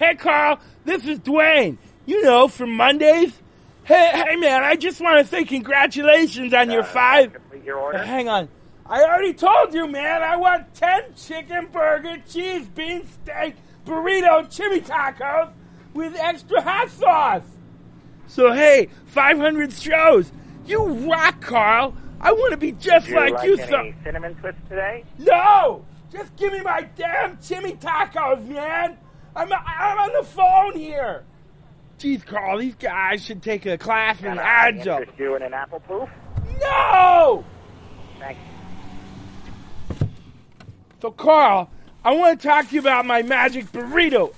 Hey, Carl, this is Dwayne. You know, from Mondays. Hey, hey, man, I just want to say congratulations on your uh, five. Complete your order. Hang on. I already told you, man. I want 10 chicken burger, cheese, bean steak, burrito, chimi tacos with extra hot sauce. So, hey, 500 shows. You rock, Carl. I want to be just you like, like you. any So- cinnamon twist today? no! Just give me my damn chimi tacos, man! I'm, I'm on the phone here! Jeez, Carl, these guys should take a class in agile. interest you in an apple poof? No! Thanks. So, Carl, I want to talk to you about my magic burrito.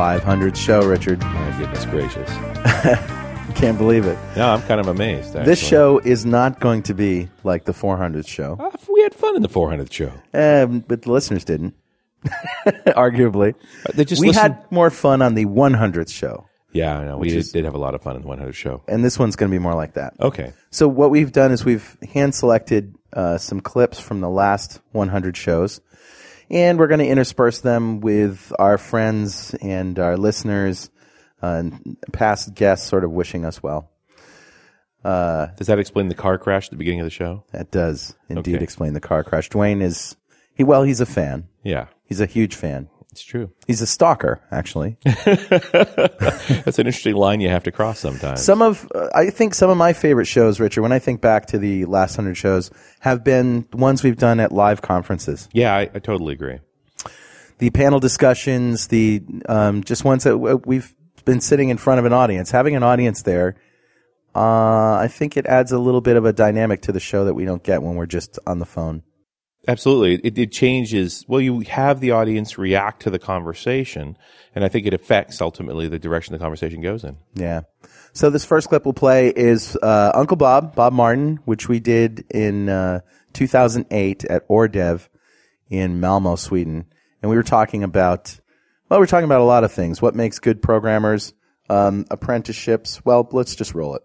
500 show, Richard. My goodness gracious. Can't believe it. No, I'm kind of amazed. Actually. This show is not going to be like the 400th show. Uh, we had fun in the 400th show. Um, but the listeners didn't, arguably. Uh, they just we listened- had more fun on the 100th show. Yeah, I know. We is, did have a lot of fun in the 100 show. And this one's going to be more like that. Okay. So what we've done is we've hand selected uh, some clips from the last 100 shows and we're going to intersperse them with our friends and our listeners uh, and past guests, sort of wishing us well. Does that explain the car crash at the beginning of the show? That does indeed Okay. explain the car crash. Dwayne is he? Well, he's a fan. Yeah, He's a huge fan. It's true. He's a stalker, actually. That's an interesting line you have to cross sometimes. some of uh, I think some of my favorite shows, Richard, when I think back to the last hundred shows, have been ones we've done at live conferences. yeah, I, I totally agree. the panel discussions, the um, just ones that w- we've been sitting in front of an audience, having an audience there. Uh, I think it adds a little bit of a dynamic to the show that we don't get when we're just on the phone. Absolutely. It, it changes. Well, you have the audience react to the conversation, and I think it affects ultimately the direction the conversation goes in. Yeah. So this first clip we'll play is uh, Uncle Bob, Bob Martin, which we did in uh, 2008 at Øredev in Malmo, Sweden, and we were talking about well, we we're talking about a lot of things. What makes good programmers? Um, apprenticeships. Well, let's just roll it.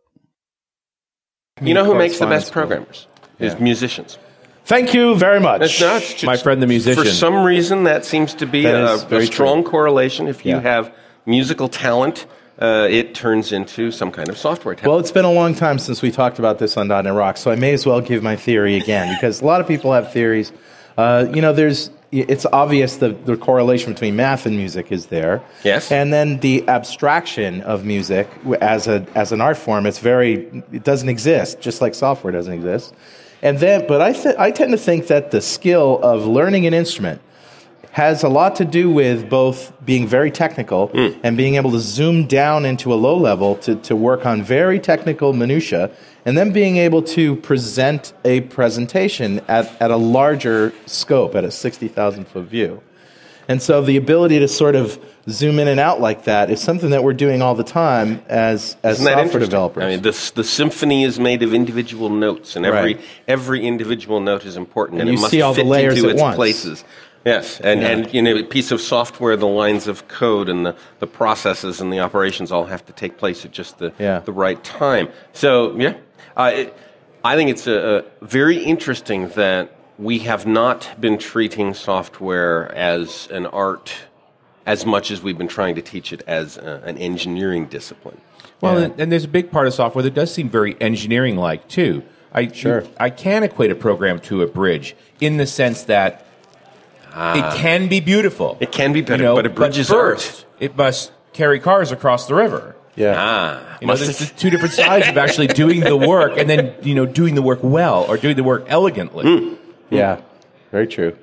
You know who makes the best programmers? Is musicians. Thank you very much. It's My friend the musician. For some reason, that seems to be a, a very strong correlation. If you Yeah. have musical talent, uh, it turns into some kind of software talent. Well, it's been a long time since we talked about this on .NET Rock, so I may as well give my theory again because a lot of people have theories. Uh, you know, there's it's obvious the, the correlation between math and music is there. Yes. And then the abstraction of music as a as an art form, it's very it doesn't exist, just like software doesn't exist. And then, but I th- I tend to think that the skill of learning an instrument has a lot to do with both being very technical hmm. and being able to zoom down into a low level to, to work on very technical minutia and then being able to present a presentation at, at a larger scope, at a 60,000 foot view. And so the ability to sort of zoom in and out like that is something that we're doing all the time as, as software developers. I mean, the, the symphony is made of individual notes, and every Right. every individual note is important, and, And it you must see all the fit layers into at its once. places. Yes, and, Yeah. and you know, a piece of software, the lines of code and the, the processes and the operations all have to take place at just the Yeah. the right time. So yeah, uh, it, I think it's a, a very interesting that we have not been treating software as an art as much as we've been trying to teach it as a, an engineering discipline. Well, and, and there's a big part of software that does seem very engineering like too. I Sure. I can equate a program to a bridge in the sense that it can be beautiful. It can be you know, but a bridge is art. first it must carry cars across the river. yeah. Ah, You know, there's two different sides of actually doing the work and then you know doing the work well or doing the work elegantly. Yeah. Very true.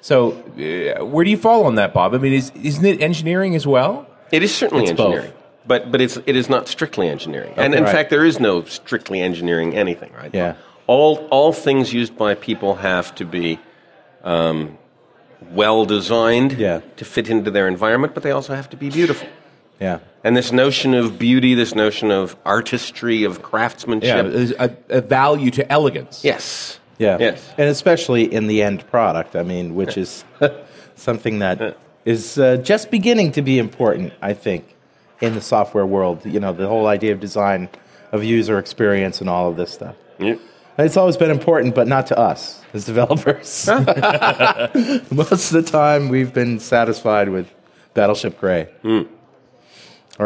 So, uh, where do you fall on that, Bob? I mean, is, isn't it engineering as well? It is certainly It's both. engineering, but but it's it is not strictly engineering. and in right. fact, there is no strictly engineering anything, right? Yeah. All all things used by people have to be um, well designed Yeah. to fit into their environment, but they also have to be beautiful. Yeah. And this notion of beauty, this notion of artistry, of Yeah, craftsmanship, there's a, a value to elegance. yes, Yeah. Yes. And especially in the end product, I mean, which is something that is uh, just beginning to be important, I think, in the software world. You know, the whole idea of design, of user experience, and all of this stuff. Yeah. It's always been important, but not to us as developers. Most of the time, we've been satisfied with Battleship Gray, or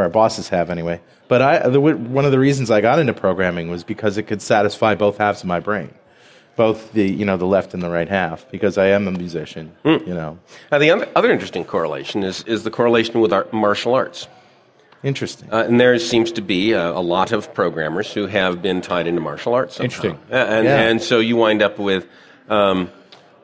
our bosses have anyway. But I, the, one of the reasons I got into programming was because it could satisfy both halves of my brain, both the you know the left and the right half. Because I am a musician, you know. Now, the other, interesting correlation is, is the correlation with our martial arts. Interesting. Uh, and there seems to be a, a lot of programmers who have been tied into martial arts. somehow. Interesting. And, Yeah. and so you wind up with um,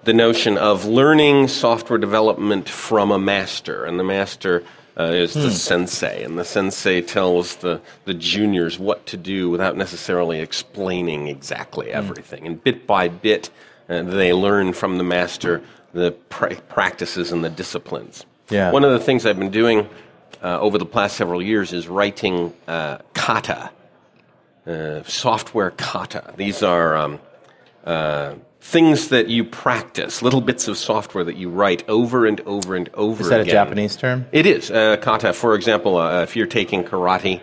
the notion of learning software development from a master. And the master uh, is the sensei. And the sensei tells the, the juniors what to do without necessarily explaining exactly everything. And bit by bit, uh, they learn from the master the pra- practices and the disciplines. Yeah. One of the things I've been doing uh, over the past several years is writing uh, kata, uh, software kata. These are um, uh, things that you practice, little bits of software that you write over and over and over again. Is that a. Japanese term? It is. Uh, kata, for example, uh, if you're taking karate,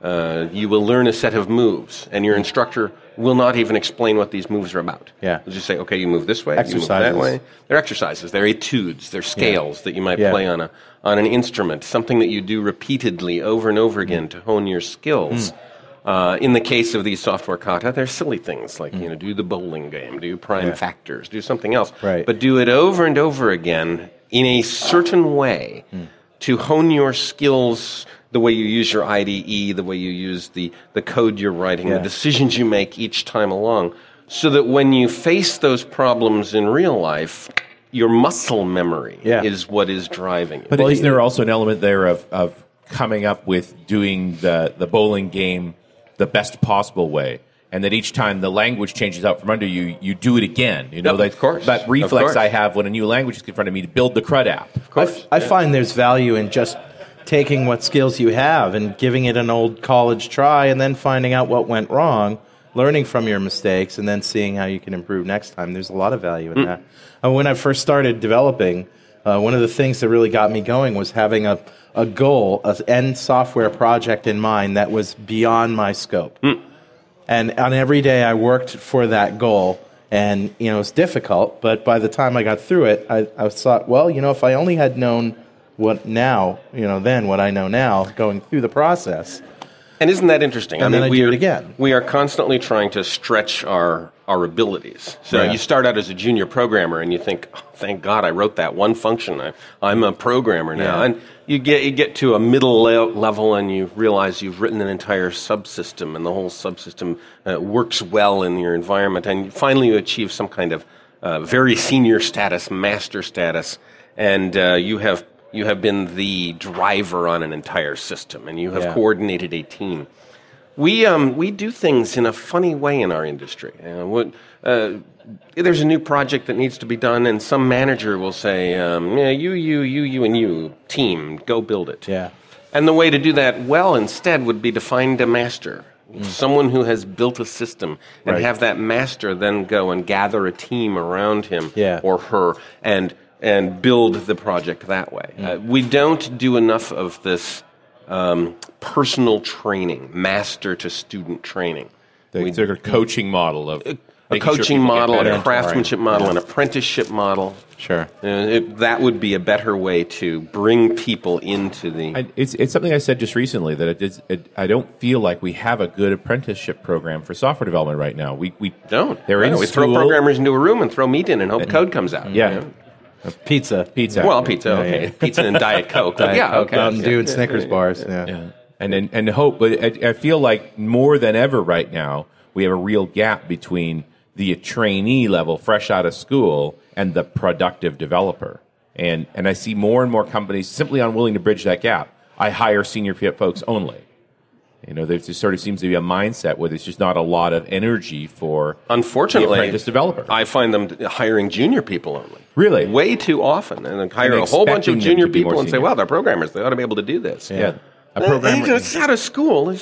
uh, you will learn a set of moves, and your instructor will not even explain what these moves are about. Yeah. They'll just say, okay, you move this way, you move that way. They're exercises. They're etudes. They're scales that you might Yeah. play on a on an instrument. Something that you do repeatedly over and over again to hone your skills. Hmm. Uh, in the case of these software kata, they're silly things like you know, do the bowling game, do prime factors, do something else. Right. But do it over and over again in a certain way to hone your skills. The way you use your IDE, the way you use the, the code you're writing, Yeah. the decisions you make each time along, so that when you face those problems in real life, your muscle memory Yeah. is what is driving you. But isn't there also an element there of, of coming up with doing the, the bowling game the best possible way? And that each time the language changes out from under you, you do it again. You know, Yep, that, of course. that Of reflex course. I have when a new language is in front of me to build the CRUD app. I, f- I find there's value in just taking what skills you have and giving it an old college try and then finding out what went wrong, learning from your mistakes, and then seeing how you can improve next time. There's a lot of value in that. Uh, when I first started developing, uh, one of the things that really got me going was having a, a goal, an end software project in mind that was beyond my scope. Hmm. And on every day I worked for that goal. And, you know, it's difficult, but by the time I got through it, I, I thought, well, you know, if I only had known what now, you know, then what I know now going through the process. And isn't that interesting? And then I we do are, it again. We are constantly trying to stretch our our abilities. So Yeah. you start out as a junior programmer, and you think, oh, "Thank God I wrote that one function. I, I'm a programmer now." Yeah. And you get you get to a middle le- level, and you realize you've written an entire subsystem, and the whole subsystem uh, works well in your environment. And finally, you achieve some kind of uh, very senior status, master status, and uh, you have you have been the driver on an entire system, and you have Yeah. coordinated a team. We um, we do things in a funny way in our industry. Uh, what, uh, there's a new project that needs to be done, and some manager will say, um, yeah, "You, you, you, you, and you, team, go build it." Yeah. And the way to do that well instead would be to find a master, someone who has built a system, and Mm. Right. have that master then go and gather a team around him Yeah. or her and and build the project that way. Mm. Uh, we don't do enough of this um, personal training, master to student training. The We- sort of coaching model of a making sure coaching model, a craftsmanship model, an apprenticeship model. Sure. Uh, it, that would be a better way to bring people into the. I, it's, it's something I said just recently that it is, it, I don't feel like we have a good apprenticeship program for software development right now. We, we don't. They're in No, we throw programmers into a room and throw meat in and hope code comes out. Yeah. you know? Pizza. Pizza. Well, pizza, Yeah, okay. yeah. Pizza and Diet Coke. Diet yeah, Coke, okay. Um, Mountain Yeah. Dew and Snickers bars. Yeah. Yeah. And and, and hope, but I, I feel like more than ever right now, we have a real gap between the trainee level, fresh out of school, and the productive developer. And and I see more and more companies simply unwilling to bridge that gap. I hire senior folks only. You know, there just sort of seems to be a mindset where there's just not a lot of energy for Unfortunately, apprentice developer. I find them hiring junior people only. Really? Way too often. And then hire And a whole bunch of junior to be more people and say, well, they're programmers. They ought to be able to do this. yeah. A Uh, programmer. It's out of school.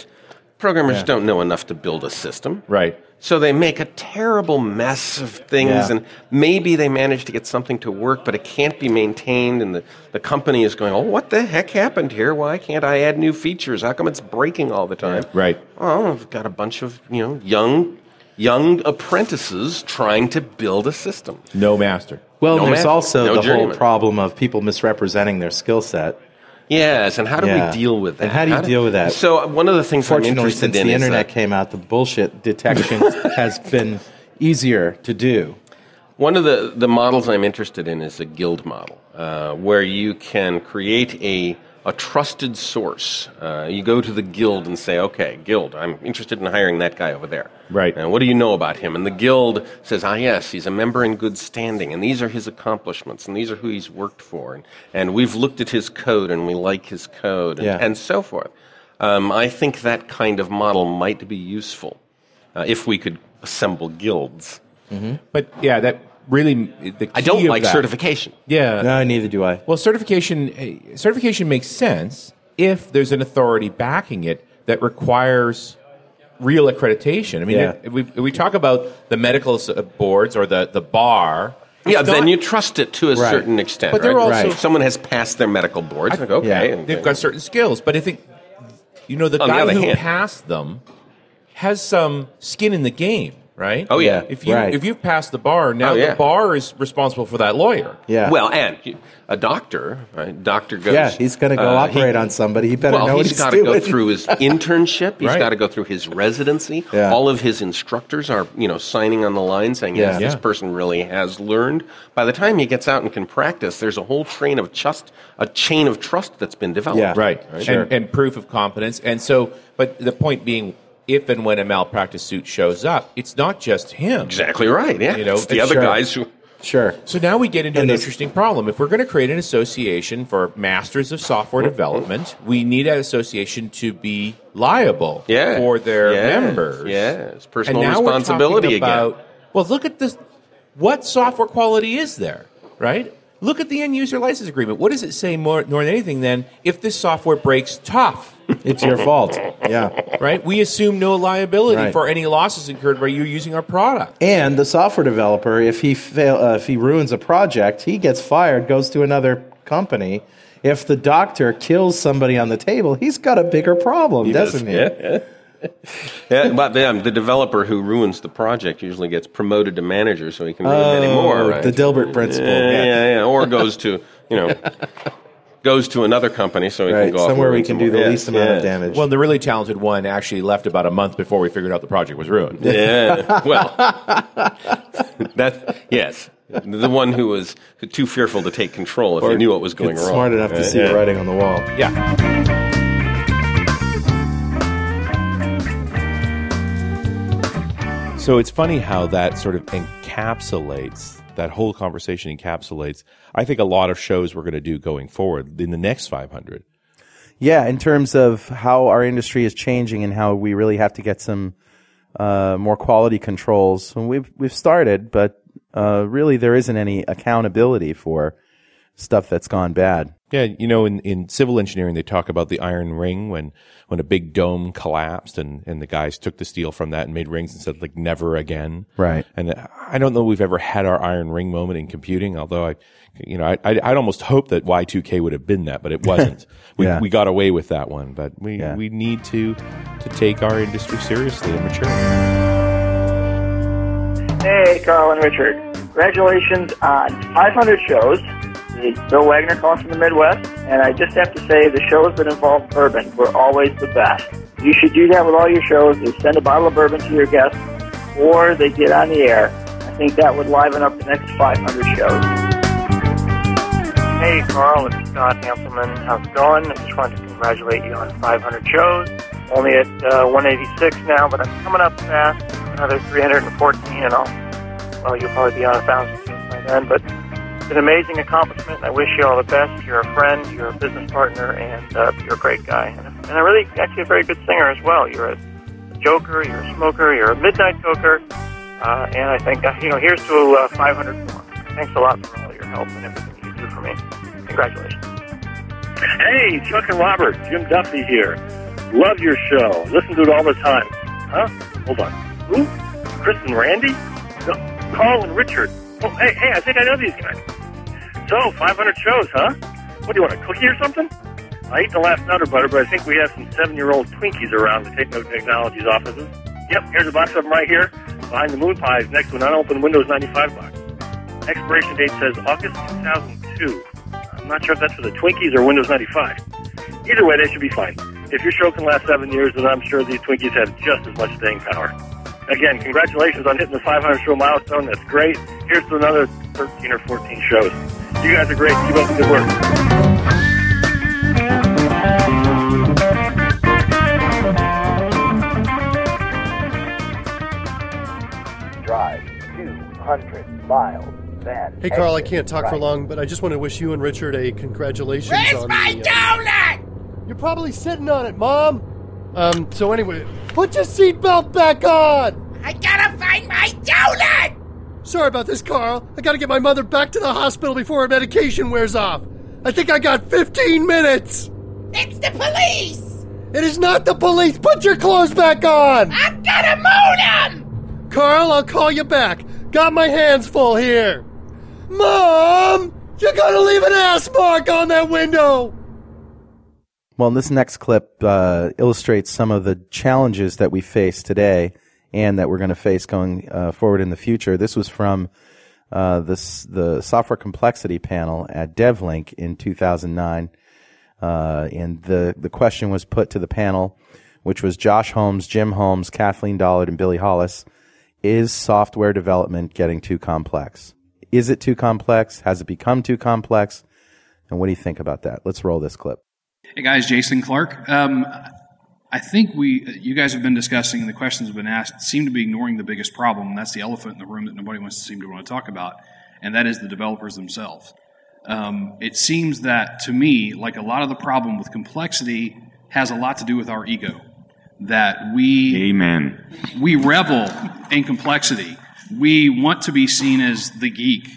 Programmers don't know enough to build a system. Right. So they make a terrible mess of things, Yeah. and maybe they manage to get something to work, but it can't be maintained, and the, the company is going, oh, what the heck happened here? Why can't I add new features? How come it's breaking all the time? Right. Oh, I've got a bunch of you know young young apprentices trying to build a system. No master. Well, No there's man- also no the journeyman. whole problem of people misrepresenting their skill set. Yes, and how do Yeah. we deal with that? And how do you deal with that? So uh, one of the things I'm Fortunately, interested since in the internet that- came out, the bullshit detection has been easier to do. One of the, the models I'm interested in is a guild model, uh, where you can create a, a trusted source. Uh, you go to the guild and say, okay, guild, I'm interested in hiring that guy over there. Right. And what do you know about him? And the guild says, ah, yes, he's a member in good standing, and these are his accomplishments, and these are who he's worked for, and, and we've looked at his code, and we like his code, and, Yeah. and so forth. Um, I think that kind of model might be useful uh, if we could assemble guilds. But yeah, that really the key I don't of like that- certification. Yeah. No, neither do I. Well, certification eh, certification makes sense if there's an authority backing it that requires real accreditation. I mean, Yeah. if we, if we talk about the medical uh, boards or the the bar. Yeah, it's then you trust it to a Right. certain extent. But they're right? also- If someone has passed their medical boards. I- like, okay, yeah, and- they've got certain skills, but I think you know the On the guy other who hand- passed them has some skin in the game, right? Oh, yeah. If you Right. if you've passed the bar, now Oh, yeah. the bar is responsible for that lawyer. Yeah. Well, and a doctor, right? Doctor goes. yeah, he's going to go uh, he- operate on somebody. He better Well, know what he's he's got to go through his internship. He's Right. got to go through his residency. Yeah. All of his instructors are, you know, signing on the line saying, "Yes, Yeah. this Yeah. person really has learned." By the time he gets out and can practice, there's a whole train of trust, a chain of trust that's been developed. Yeah. right, Sure. and, and proof of competence. And so, but the point being, if and when a malpractice suit shows up, it's not just him. Exactly right. Yeah, You know, it's the other sure. guys who. Sure. So now we get into And an this- interesting problem. If we're going to create an association for masters of software development, we need that association to be liable Yeah. for their Yeah. members. Yes. And Personal now responsibility we're again. about, Well, look at this. What software quality is there, right? Look at the end user license agreement. What does it say more, more than anything then? if this software breaks, tough, It's your fault. Yeah. right? We assume no liability Right. for any losses incurred by you using our product. And the software developer, if he fail, uh, if he ruins a project, he gets fired, goes to another company. If the doctor kills somebody on the table, he's got a bigger problem, doesn't he? Yeah. yeah, but um, the developer who ruins the project usually gets promoted to manager, so he can ruin any more. Right? Oh, The Dilbert principle. yeah, yeah, yeah, or goes to you know goes to another company, so he Right. can go off and Somewhere we can some do the more. least Yes, amount of damage. Well, the really talented one actually left about a month before we figured out the project was ruined. Yeah. Well, that yes, the one who was too fearful to take control if he knew what was going wrong. smart enough to see yeah. the writing on the wall. Yeah. So it's funny how that sort of encapsulates that whole conversation encapsulates. I think a lot of shows we're going to do going forward in the next 500. Yeah, in terms of how our industry is changing and how we really have to get some uh, more quality controls. And we've we've started, but uh, really there isn't any accountability for stuff that's gone bad. Yeah, you know, in, in civil engineering, they talk about the iron ring when, when a big dome collapsed and, and the guys took the steel from that and made rings and said, like, never again. Right. And I don't know we've ever had our iron ring moment in computing, although I, you know, I, I'd, I'd almost hope that Y2K would have been that, but it wasn't. we, Yeah. we got away with that one, but we, Yeah. we need to, to take our industry seriously and mature. Hey, Carl and Richard. Congratulations on 500 shows. Bill Wagner calling from the Midwest, and I just have to say the shows that involve bourbon were always the best. You should do that with all your shows. Is send a bottle of bourbon to your guests, or they get on the air. I think that would liven up the next 500 shows. Hey, Carl, it's Scott Hanselman. How's it going? I just wanted to congratulate you on 500 shows. Only at uh, 186 now, but I'm coming up fast. Another 314, and I'll, well, you'll probably be on a thousand soon by then. But an amazing accomplishment, I wish you all the best. You're a friend, you're a business partner, and uh, you're a great guy. And, a really, actually, a very good singer as well. You're a, joker, you're a smoker, you're a midnight toker, uh, and I think, uh, you know, here's to uh, 500 more. Thanks a lot for all your help and everything you do for me. Congratulations. Hey, Chuck and Robert, Jim Duffy here. Love your show. Listen to it all the time. Huh? Hold on. Who? Chris and Randy? No, Carl and Richard. Oh, hey, hey, I think I know these guys. So, 500 shows, huh? What, do you want a cookie or something? I ate the last Nutter Butter, but I think we have some seven-year-old Twinkies around the TakeNote Technologies offices. Yep, here's a box of them right here, behind the moon pies, next to an unopened Windows 95 box. Expiration date says August 2002. I'm not sure if that's for the Twinkies or Windows 95. Either way, they should be fine. If your show can last seven years, then I'm sure these Twinkies have just as much staying power. Again, congratulations on hitting the 500 show milestone. That's great. Here's to another 13 or 14 shows. You guys are great. Keep up the good work. Drive 200 miles, then. Hey, Carl, I can't talk for long, but I just want to wish you and Richard a congratulations Where's on my the, uh, donut? You're probably sitting on it, Mom. Um, so anyway, put your seatbelt back on. I gotta find my donut! Sorry about this, Carl. I gotta get my mother back to the hospital before her medication wears off. I think I got 15 minutes. It's the police! It is not the police. Put your clothes back on. I gotta moon 'em! Carl, I'll call you back. Got my hands full here. Mom, you're gonna leave an ass mark on that window. Well, this next clip uh, illustrates some of the challenges that we face today and that we're going to face going uh, forward in the future. This was from uh, the software complexity panel at DevLink in 2009. Uh, and the, the question was put to the panel, which was Josh Holmes, Jim Holmes, Kathleen Dollard, and Billy Hollis. Is software development getting too complex? Is it too complex? Has it become too complex? And what do you think about that? Let's roll this clip. Hey guys, Jason Clark. Um, I think we, you guys have been discussing, and the questions have been asked, seem to be ignoring the biggest problem, and that's the elephant in the room that nobody wants to seem to want to talk about, and that is the developers themselves. Um, it seems that to me, like a lot of the problem with complexity, has a lot to do with our ego. That we Amen. we revel in complexity. We want to be seen as the geek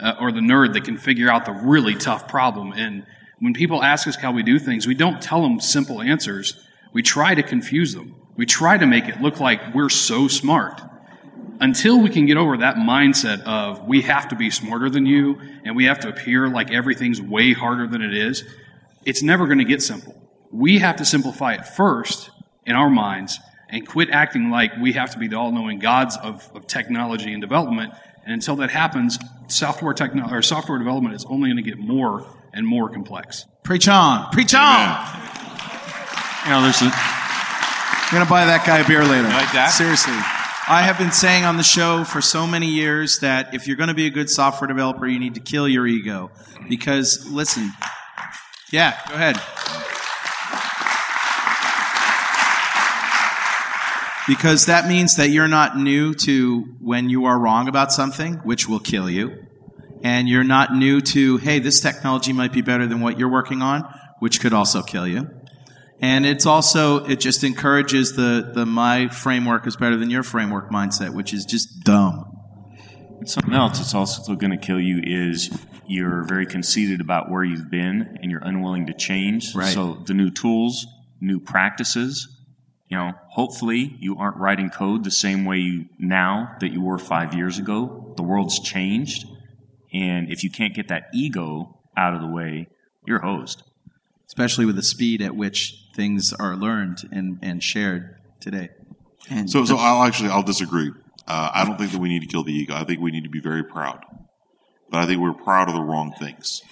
uh, or the nerd that can figure out the really tough problem. And when people ask us how we do things, we don't tell them simple answers. We try to confuse them. We try to make it look like we're so smart. Until we can get over that mindset of we have to be smarter than you and we have to appear like everything's way harder than it is, it's never going to get simple. We have to simplify it first in our minds and quit acting like we have to be the all-knowing gods of, of technology and development. And until that happens, software techno- or software development is only going to get more and more complex. Preach on. Preach on. You know, there's a, I'm going to buy that guy a beer later. like that? Seriously. I have been saying on the show for so many years that if you're going to be a good software developer, you need to kill your ego. Because, listen, yeah, go ahead. Because that means that you're not new to when you are wrong about something, which will kill you. And you're not new to, hey, this technology might be better than what you're working on, which could also kill you. And it's also, it just encourages the, the my framework is better than your framework mindset, which is just dumb. something else that's also going to kill you is you're very conceited about where you've been and you're unwilling to change. Right. So the new tools, new practices, you know, hopefully you aren't writing code the same way you now that you were five years ago. The world's changed. And if you can't get that ego out of the way, you're hosed. Especially with the speed at which things are learned and, and shared today. And So, so I'll actually I'll disagree. Uh, I don't think that we need to kill the ego. I think we need to be very proud, but I think we're proud of the wrong things.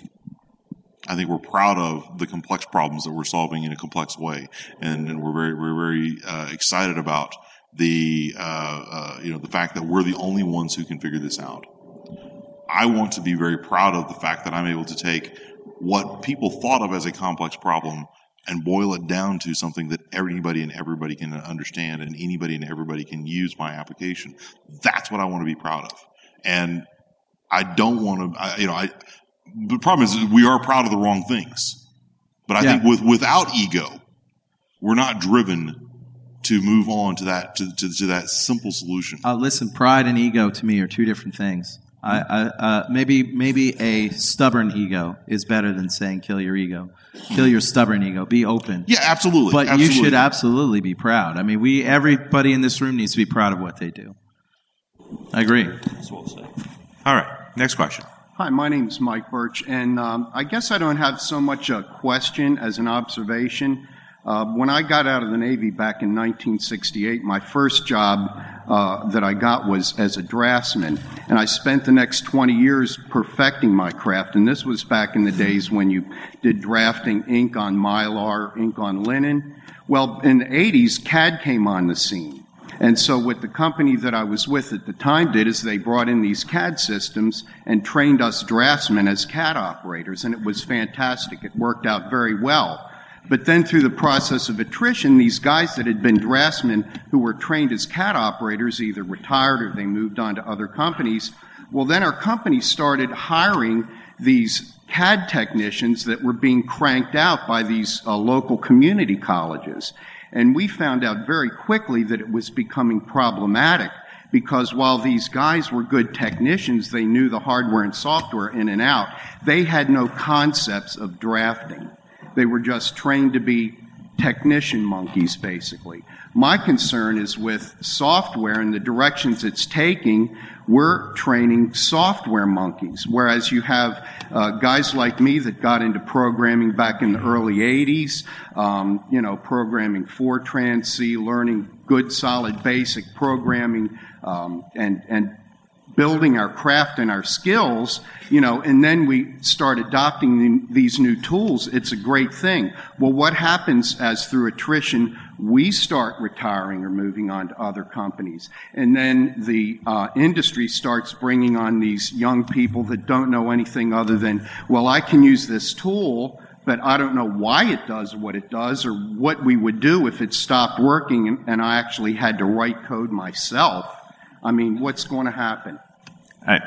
I think we're proud of the complex problems that we're solving in a complex way, and, and we're very we're very uh, excited about the uh, uh, you know the fact that we're the only ones who can figure this out. I want to be very proud of the fact that I'm able to take what people thought of as a complex problem and boil it down to something that anybody and everybody can understand and anybody and everybody can use my application. That's what I want to be proud of. And I don't want to, I, you know, I, the problem is we are proud of the wrong things. But I Yeah. think with, without ego, we're not driven to move on to that, to, to, to that simple solution. Uh, listen, pride and ego to me are two different things. I, I, uh, maybe maybe a stubborn ego is better than saying kill your ego. Kill your stubborn ego. Be open. Yeah, absolutely. But absolutely. you should absolutely be proud. I mean, we everybody in this room needs to be proud of what they do. I agree. All right. Next question. Hi, my name is Mike Birch, and um, I guess I don't have so much a question as an observation. Uh, when I got out of the Navy back in 1968, my first job uh, that I got was as a draftsman, and I spent the next 20 years perfecting my craft. And this was back in the days when you did drafting ink on mylar, ink on linen. Well, in the 80s, CAD came on the scene. And so, what the company that I was with at the time did is they brought in these CAD systems and trained us draftsmen as CAD operators, and it was fantastic. It worked out very well. But then, through the process of attrition, these guys that had been draftsmen who were trained as CAD operators either retired or they moved on to other companies. Well, then our company started hiring these CAD technicians that were being cranked out by these uh, local community colleges. And we found out very quickly that it was becoming problematic because while these guys were good technicians, they knew the hardware and software in and out, they had no concepts of drafting. They were just trained to be technician monkeys, basically. My concern is with software and the directions it's taking. We're training software monkeys, whereas you have uh, guys like me that got into programming back in the early 80s, um, you know, programming Fortran, C, learning good, solid, basic programming, um, and, and building our craft and our skills, you know, and then we start adopting these new tools, it's a great thing. Well, what happens as through attrition, we start retiring or moving on to other companies. And then the uh, industry starts bringing on these young people that don't know anything other than, well, I can use this tool, but I don't know why it does what it does or what we would do if it stopped working and, and I actually had to write code myself. I mean, what's going to happen? I,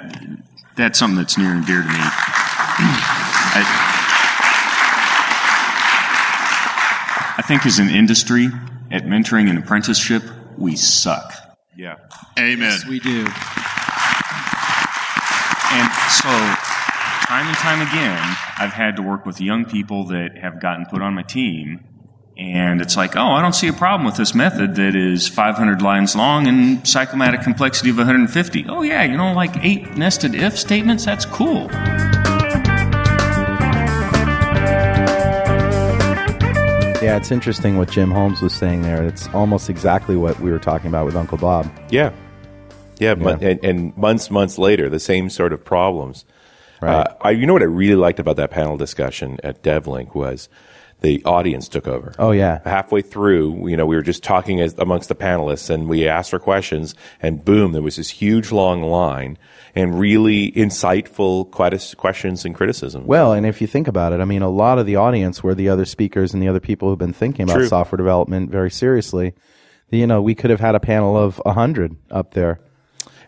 that's something that's near and dear to me. I, I think as an industry, at mentoring and apprenticeship, we suck. Yeah. Amen. Yes, we do. And so, time and time again, I've had to work with young people that have gotten put on my team and it's like, oh, I don't see a problem with this method that is 500 lines long and cyclomatic complexity of 150. Oh, yeah, you know, like eight nested if statements? That's cool. Yeah, it's interesting what Jim Holmes was saying there. It's almost exactly what we were talking about with Uncle Bob. Yeah. Yeah, mon- and, and months, months later, the same sort of problems. Right. Uh, I, you know what I really liked about that panel discussion at DevLink was the audience took over. Oh yeah. Halfway through, you know, we were just talking as, amongst the panelists, and we asked our questions, and boom, there was this huge long line and really insightful quite- questions and criticism. Well, and if you think about it, I mean, a lot of the audience were the other speakers and the other people who've been thinking about True. software development very seriously. You know, we could have had a panel of a hundred up there.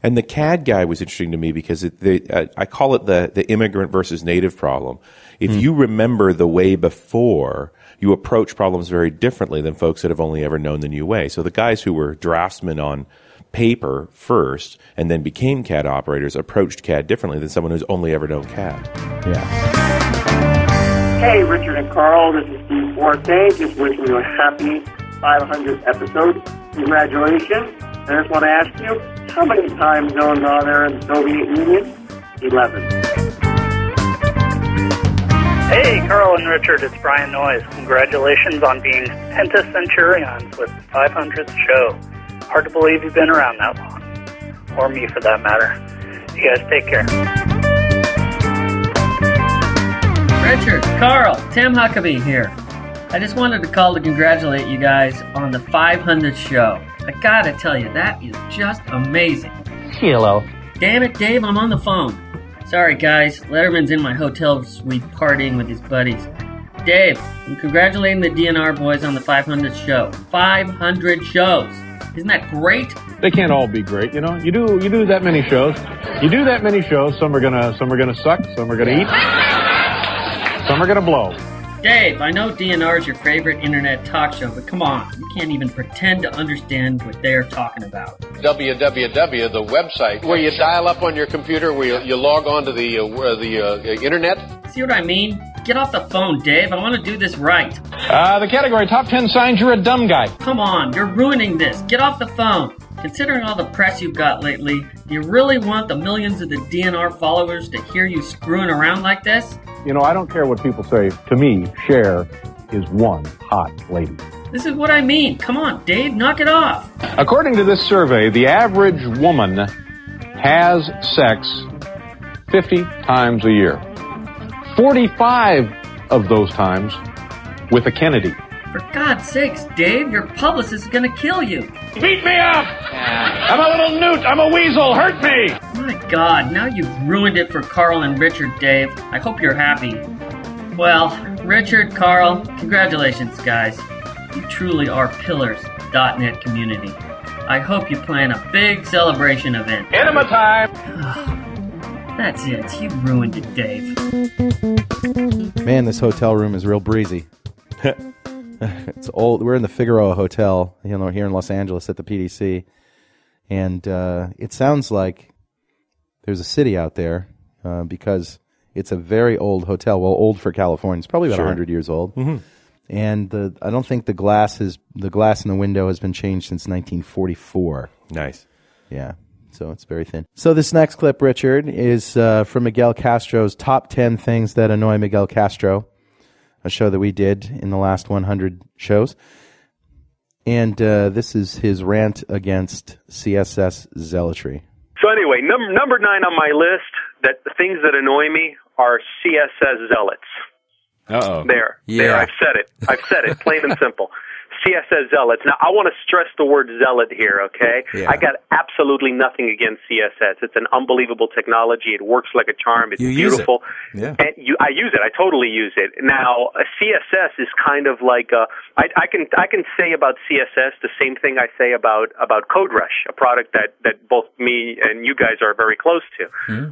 And the CAD guy was interesting to me because it, they, uh, I call it the, the immigrant versus native problem. If Hmm. you remember the way before, you approach problems very differently than folks that have only ever known the new way. So the guys who were draftsmen on paper first and then became CAD operators approached CAD differently than someone who's only ever known CAD. Yeah. Hey, Richard and Carl, this is Steve Forte. Just wishing you a happy 500th episode. Congratulations. And I just want to ask you, how many time zones are there in the Soviet Union? 11. Hey, Carl and Richard, it's Brian Noyes. Congratulations on being Centurions with the 500th show. Hard to believe you've been around that long. Or me, for that matter. You guys take care. Richard, Carl, Tim Huckaby here. I just wanted to call to congratulate you guys on the 500th show. I gotta tell you, that is just amazing. Hello. Damn it, Dave, I'm on the phone. Sorry, guys. Letterman's in my hotel suite partying with his buddies. Dave, I'm congratulating the DNR boys on the 500th show. 500 shows. Isn't that great? They can't all be great, you know. You do you do that many shows. You do that many shows. Some are gonna some are gonna suck. Some are gonna eat. Some are gonna blow. Dave, I know DNR is your favorite internet talk show, but come on, you can't even pretend to understand what they're talking about. www, the website, where you dial up on your computer, where you, you log on to the, uh, the uh, internet. See what I mean? Get off the phone, Dave. I want to do this right. Uh, the category top 10 signs you're a dumb guy. Come on, you're ruining this. Get off the phone. Considering all the press you've got lately, do you really want the millions of the DNR followers to hear you screwing around like this? You know, I don't care what people say. To me, Cher is one hot lady. This is what I mean. Come on, Dave, knock it off. According to this survey, the average woman has sex 50 times a year. 45 of those times with a Kennedy. For God's sakes, Dave, your publicist is gonna kill you. Beat me up! I'm a little newt. I'm a weasel. Hurt me! My God, now you've ruined it for Carl and Richard, Dave. I hope you're happy. Well, Richard, Carl, congratulations, guys. You truly are pillars of .NET community. I hope you plan a big celebration event. Enema time! That's it. You ruined it, Dave. Man, this hotel room is real breezy. it's old. We're in the Figueroa Hotel, you know, here in Los Angeles at the PDC, and uh, it sounds like there's a city out there uh, because it's a very old hotel. Well, old for California. It's probably about Sure. 100 years old. Mhm. And the I don't think the glass is the glass in the window has been changed since 1944. Nice. Yeah. So it's very thin. So this next clip, Richard, is uh, from Miguel Castro's top 10 things that annoy Miguel Castro, a show that we did in the last 100 shows. And uh, this is his rant against CSS zealotry. So anyway, num- number nine on my list, that the things that annoy me are CSS zealots. Uh oh. There, there, I've said it. I've said it, plain and simple. CSS zealots. Now, I want to stress the word zealot here, okay? Yeah. I got absolutely nothing against CSS. It's an unbelievable technology. It works like a charm. It's You use it. beautiful. Yeah. And you, I use it. I totally use it. Now, a CSS is kind of like a, I, I can I can say about CSS the same thing I say about about CodeRush, a product that that both me and you guys are very close to.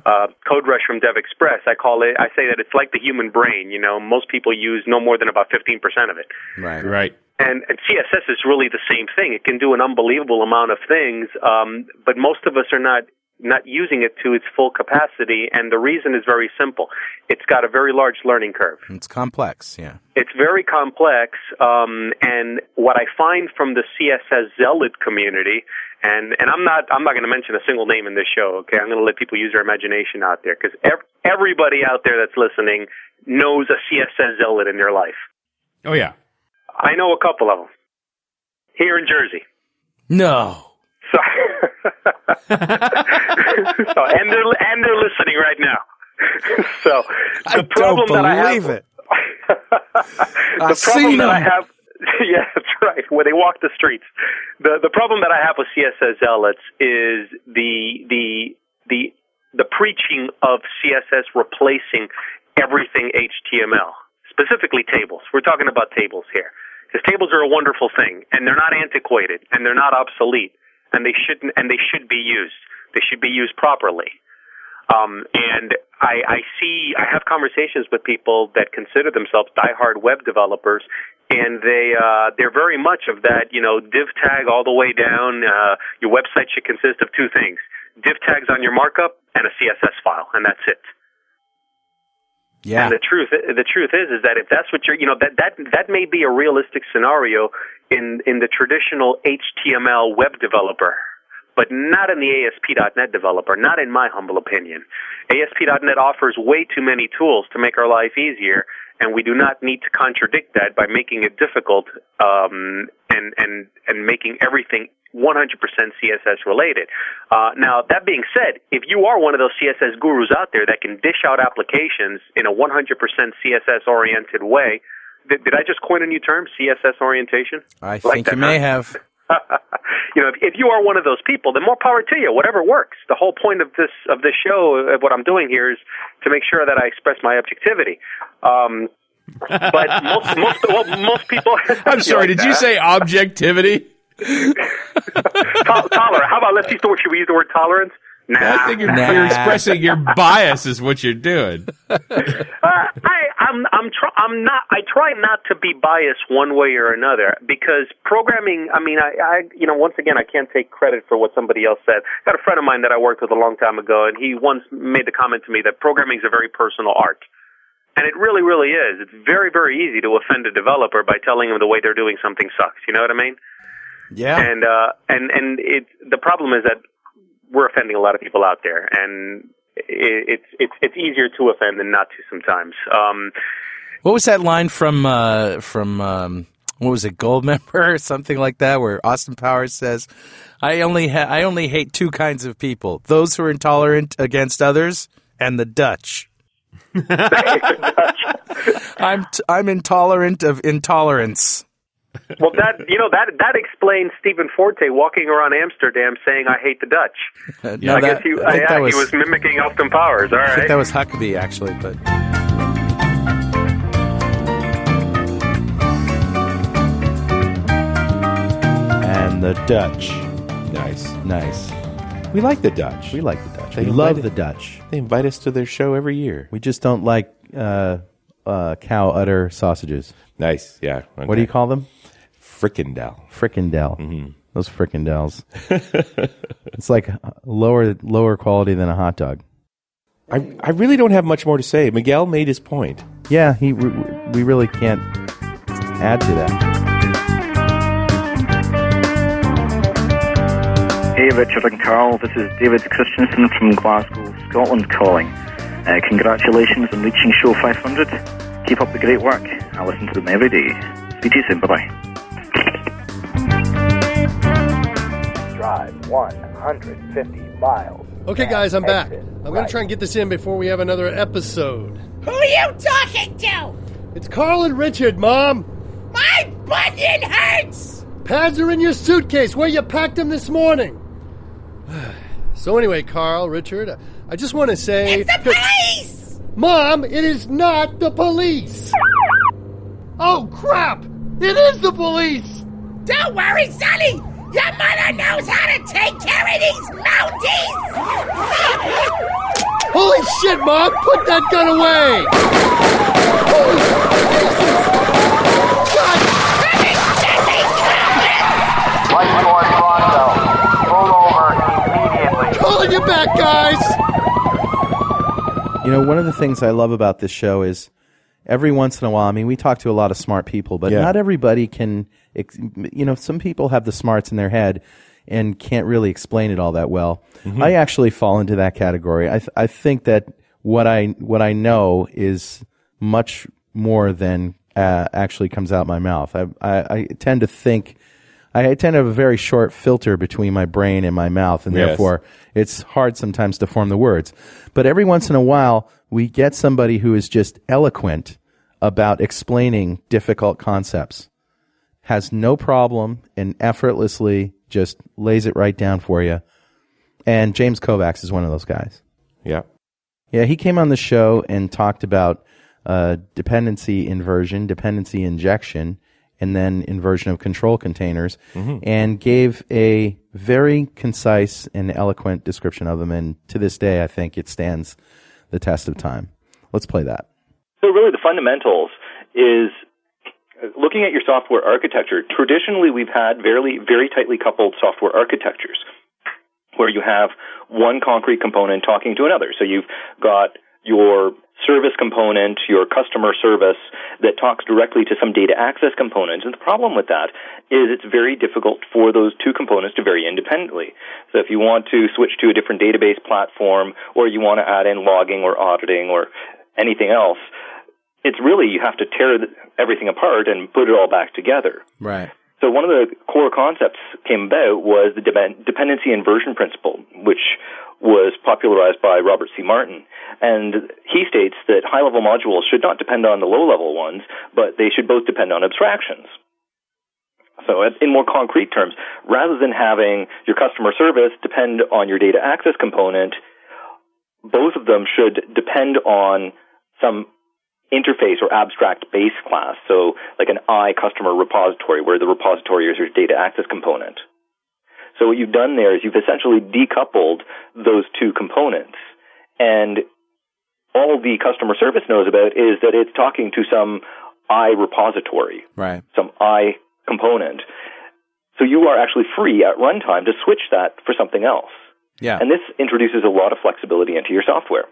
Uh, CodeRush from DevExpress. I call it. I say that it's like the human brain. You know, most people use no more than about fifteen percent of it. Right. Right. And, and CSS is really the same thing. It can do an unbelievable amount of things, um, but most of us are not not using it to its full capacity. And the reason is very simple. It's got a very large learning curve. It's complex, yeah. It's very complex, um, and what I find from the CSS zealot community, and and I'm not I'm not going to mention a single name in this show. Okay, I'm going to let people use their imagination out there because ev- everybody out there that's listening knows a CSS zealot in their life. Oh yeah. I know a couple of them here in Jersey. No. So, so and they're and they're listening right now. so the problem that I have, believe it. the problem that I have, yeah, that's right, where they walk the streets. The the problem that I have with CSS zealots is the the the the preaching of CSS replacing everything HTML, specifically tables. We're talking about tables here. Because tables are a wonderful thing, and they're not antiquated, and they're not obsolete, and they shouldn't, and they should be used. They should be used properly. Um, and I, I see, I have conversations with people that consider themselves diehard web developers, and they uh, they're very much of that, you know, div tag all the way down. Uh, your website should consist of two things: div tags on your markup and a CSS file, and that's it. Yeah. And the truth, the truth is, is that if that's what you're, you know, that that that may be a realistic scenario in in the traditional HTML web developer, but not in the ASP.NET developer. Not in my humble opinion. ASP.NET offers way too many tools to make our life easier, and we do not need to contradict that by making it difficult um, and and and making everything 100% CSS related. Uh, now, that being said, if you are one of those CSS gurus out there that can dish out applications in a 100% CSS oriented way, did, did I just coin a new term, CSS orientation? I Like think that, you may huh? have. you know, if, if you are one of those people, then more power to you. Whatever works. The whole point of this of this show, of what I'm doing here, is to make sure that I express my objectivity. Um, but most most well, most people. I'm sorry. like Did you say objectivity? Tol- tolerant? How about let's use the word? Should we use the word tolerance? Nah, I think you're, nah. you're expressing your bias, is what you're doing. Uh, I, I'm, I'm, tr- I'm not. I try not to be biased one way or another because programming. I mean, I, I, you know, once again, I can't take credit for what somebody else said. I got a friend of mine that I worked with a long time ago, and he once made the comment to me that programming is a very personal art. And it really, really is. It's very, very easy to offend a developer by telling them the way they're doing something sucks. You know what I mean? Yeah. And uh, and and it the problem is that we're offending a lot of people out there, and it, it's it's it's easier to offend than not to sometimes. Um, What was that line from uh, from um, what was it, Goldmember or something like that, where Austin Powers says, "I only ha- I only hate two kinds of people: those who are intolerant against others and the Dutch." I'm t- I'm intolerant of intolerance. well, that you know that that explains Stephen Forte walking around Amsterdam saying, "I hate the Dutch." Uh, no, I that- guess he, I think yeah, that was- he was mimicking Austin Powers. All I think that was Huckaby actually, but and the Dutch. Nice, nice. We like the Dutch. We like the Dutch. They we love invite- the Dutch. They invite us to their show every year. We just don't like uh, uh, cow udder sausages. Nice, yeah. What do you call them? Frickendel. Frickendel. Mm-hmm. Those frickendels. it's like lower lower quality than a hot dog. I, I really don't have much more to say. Miguel made his point. Yeah, he we we really can't add to that. Hey, Richard and Carl. This is David Christensen from Glasgow, Scotland calling. Uh, congratulations on reaching show 500. Keep up the great work. I listen to them every day. Speak to you soon. Bye bye. Drive 150 miles. Okay, guys, I'm back. I'm going to try and get this in before we have another episode. Who are you talking to? It's Carl and Richard, Mom. My bunion hurts! Pads are in your suitcase where you packed them this morning. So, anyway, Carl, Richard, I just want to say. It's the police! Mom, it is not the police! Oh, crap! It is the police! Don't worry, Sonny! Your mother knows how to take care of these mounties! Holy shit, Mom! Put that gun away! Holy Jesus! White Ford Bronco. Pull over immediately. Calling you back, guys! You know, one of the things I love about this show is every once in a while. I mean, we talk to a lot of smart people, but Yeah. not everybody can. You know, some people have the smarts in their head and can't really explain it all that well. Mhm. I actually fall into that category. I th- I think that what I what I know is much more than uh, actually comes out my mouth. I, I I tend to think. I tend to have a very short filter between my brain and my mouth, and Yes. therefore it's hard sometimes to form the words. But every once in a while, we get somebody who is just eloquent about explaining difficult concepts, has no problem, and effortlessly just lays it right down for you. And James Kovacs is one of those guys. Yeah. Yeah, he came on the show and talked about uh, dependency inversion, dependency injection, and then inversion of control containers, Mhm. and gave a very concise and eloquent description of them. And to this day, I think it stands the test of time. Let's play that. So really, the fundamentals is looking at your software architecture. Traditionally, we've had very very tightly coupled software architectures, where you have one concrete component talking to another. So you've got your service component, your customer service that talks directly to some data access component. And the problem with that is it's very difficult for those two components to vary independently. So if you want to switch to a different database platform or you want to add in logging or auditing or anything else, it's really you have to tear everything apart and put it all back together. Right. So one of the core concepts came about was the depend- dependency inversion principle, which was popularized by Robert C. Martin. And he states that high-level modules should not depend on the low-level ones, but they should both depend on abstractions. So in more concrete terms, rather than having your customer service depend on your data access component, both of them should depend on some interface or abstract base class. So like an I customer repository where the repository is your data access component. So what you've done there is you've essentially decoupled those two components. And all the customer service knows about is that it's talking to some I repository, Right. some I component. So you are actually free at runtime to switch that for something else. Yeah. And this introduces a lot of flexibility into your software.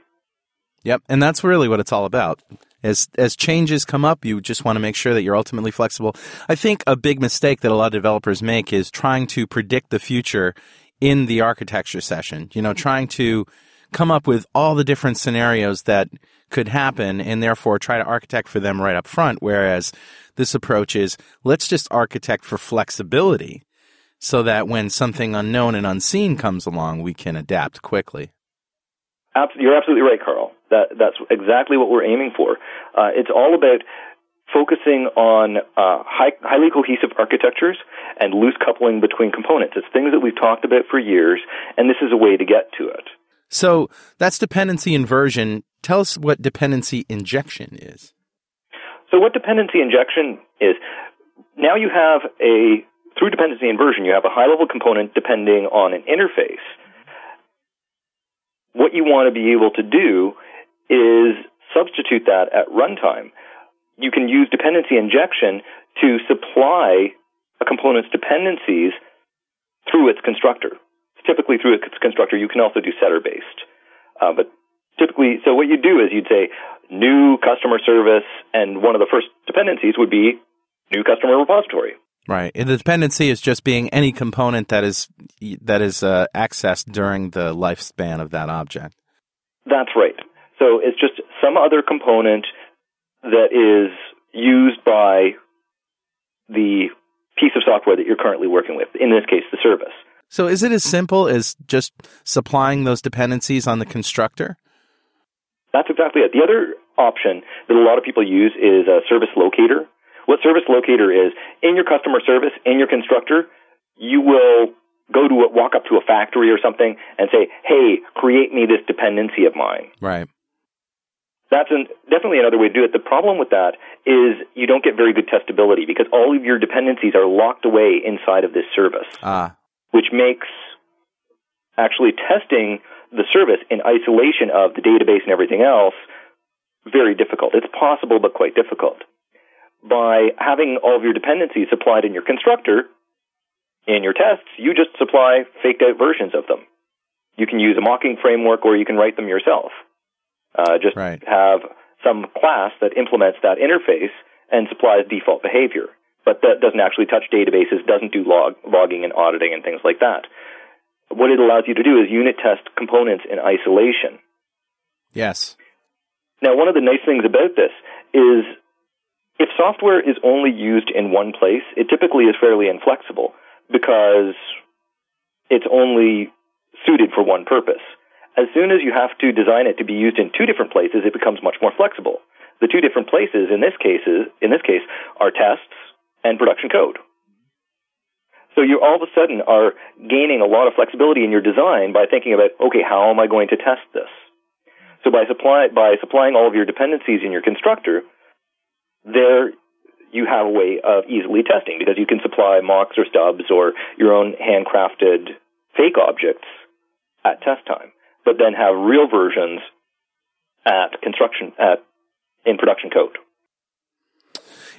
Yep, and that's really what it's all about. As as changes come up, you just want to make sure that you're ultimately flexible. I think a big mistake that a lot of developers make is trying to predict the future in the architecture session. You know, trying to come up with all the different scenarios that could happen and therefore try to architect for them right up front whereas this approach is let's just architect for flexibility so that when something unknown and unseen comes along, we can adapt quickly. You're absolutely right, Carl. That that's exactly what we're aiming for. Uh, it's all about focusing on uh, high, highly cohesive architectures and loose coupling between components. It's things that we've talked about for years, and this is a way to get to it. So that's dependency inversion. Tell us what dependency injection is. So what dependency injection is, now you have a, through dependency inversion, you have a high level component depending on an interface. What you want to be able to do is substitute that at runtime. You can use dependency injection to supply a component's dependencies through its constructor. Typically through its constructor, you can also do setter based. Uh, but typically, so what you do is you'd say new customer service, and one of the first dependencies would be new customer repository. Right. And the dependency is just being any component that is that is uh, accessed during the lifespan of that object. That's right. So it's just some other component that is used by the piece of software that you're currently working with, in this case, the service. So is it as simple as just supplying those dependencies on the constructor? That's exactly it. The other option that a lot of people use is a service locator. What service locator is, in your customer service, in your constructor, you will go to a, walk up to a factory or something and say, "Hey, create me this dependency of mine." Right. That's an, definitely another way to do it. The problem with that is you don't get very good testability because all of your dependencies are locked away inside of this service, Ah. which makes actually testing the service in isolation of the database and everything else very difficult. It's possible, but quite difficult. By having all of your dependencies supplied in your constructor, in your tests, you just supply faked out versions of them. You can use a mocking framework or you can write them yourself. Uh, just have some class that implements that interface and supplies default behavior, but that doesn't actually touch databases, doesn't do log, logging and auditing and things like that. What it allows you to do is unit test components in isolation. Yes. Now, one of the nice things about this is if software is only used in one place, it typically is fairly inflexible because it's only suited for one purpose. As soon as you have to design it to be used in two different places, it becomes much more flexible. The two different places in this case, in this case are tests and production code. So you all of a sudden are gaining a lot of flexibility in your design by thinking about, okay, how am I going to test this? So by supply by supplying all of your dependencies in your constructor, there you have a way of easily testing because you can supply mocks or stubs or your own handcrafted fake objects at test time, but then have real versions at construction at in production code.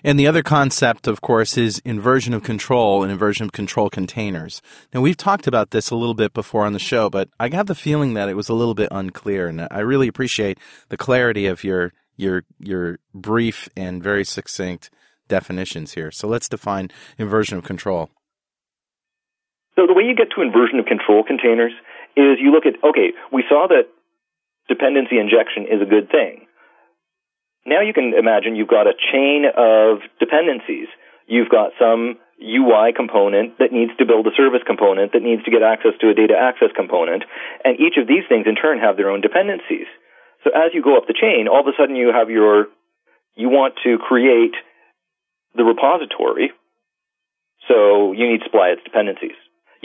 And the other concept, of course, is inversion of control and inversion of control containers. Now, we've talked about this a little bit before on the show, but I have the feeling that it was a little bit unclear, and I really appreciate the clarity of your your your brief and very succinct definitions here. So let's define inversion of control. So the way you get to inversion of control containers is you look at okay, we saw that dependency injection is a good thing. Now you can imagine you've got a chain of dependencies. You've got some UI component that needs to build a service component that needs to get access to a data access component, and each of these things in turn have their own dependencies. So as you go up the chain, all of a sudden you have your you want to create the repository, so you need to supply its dependencies.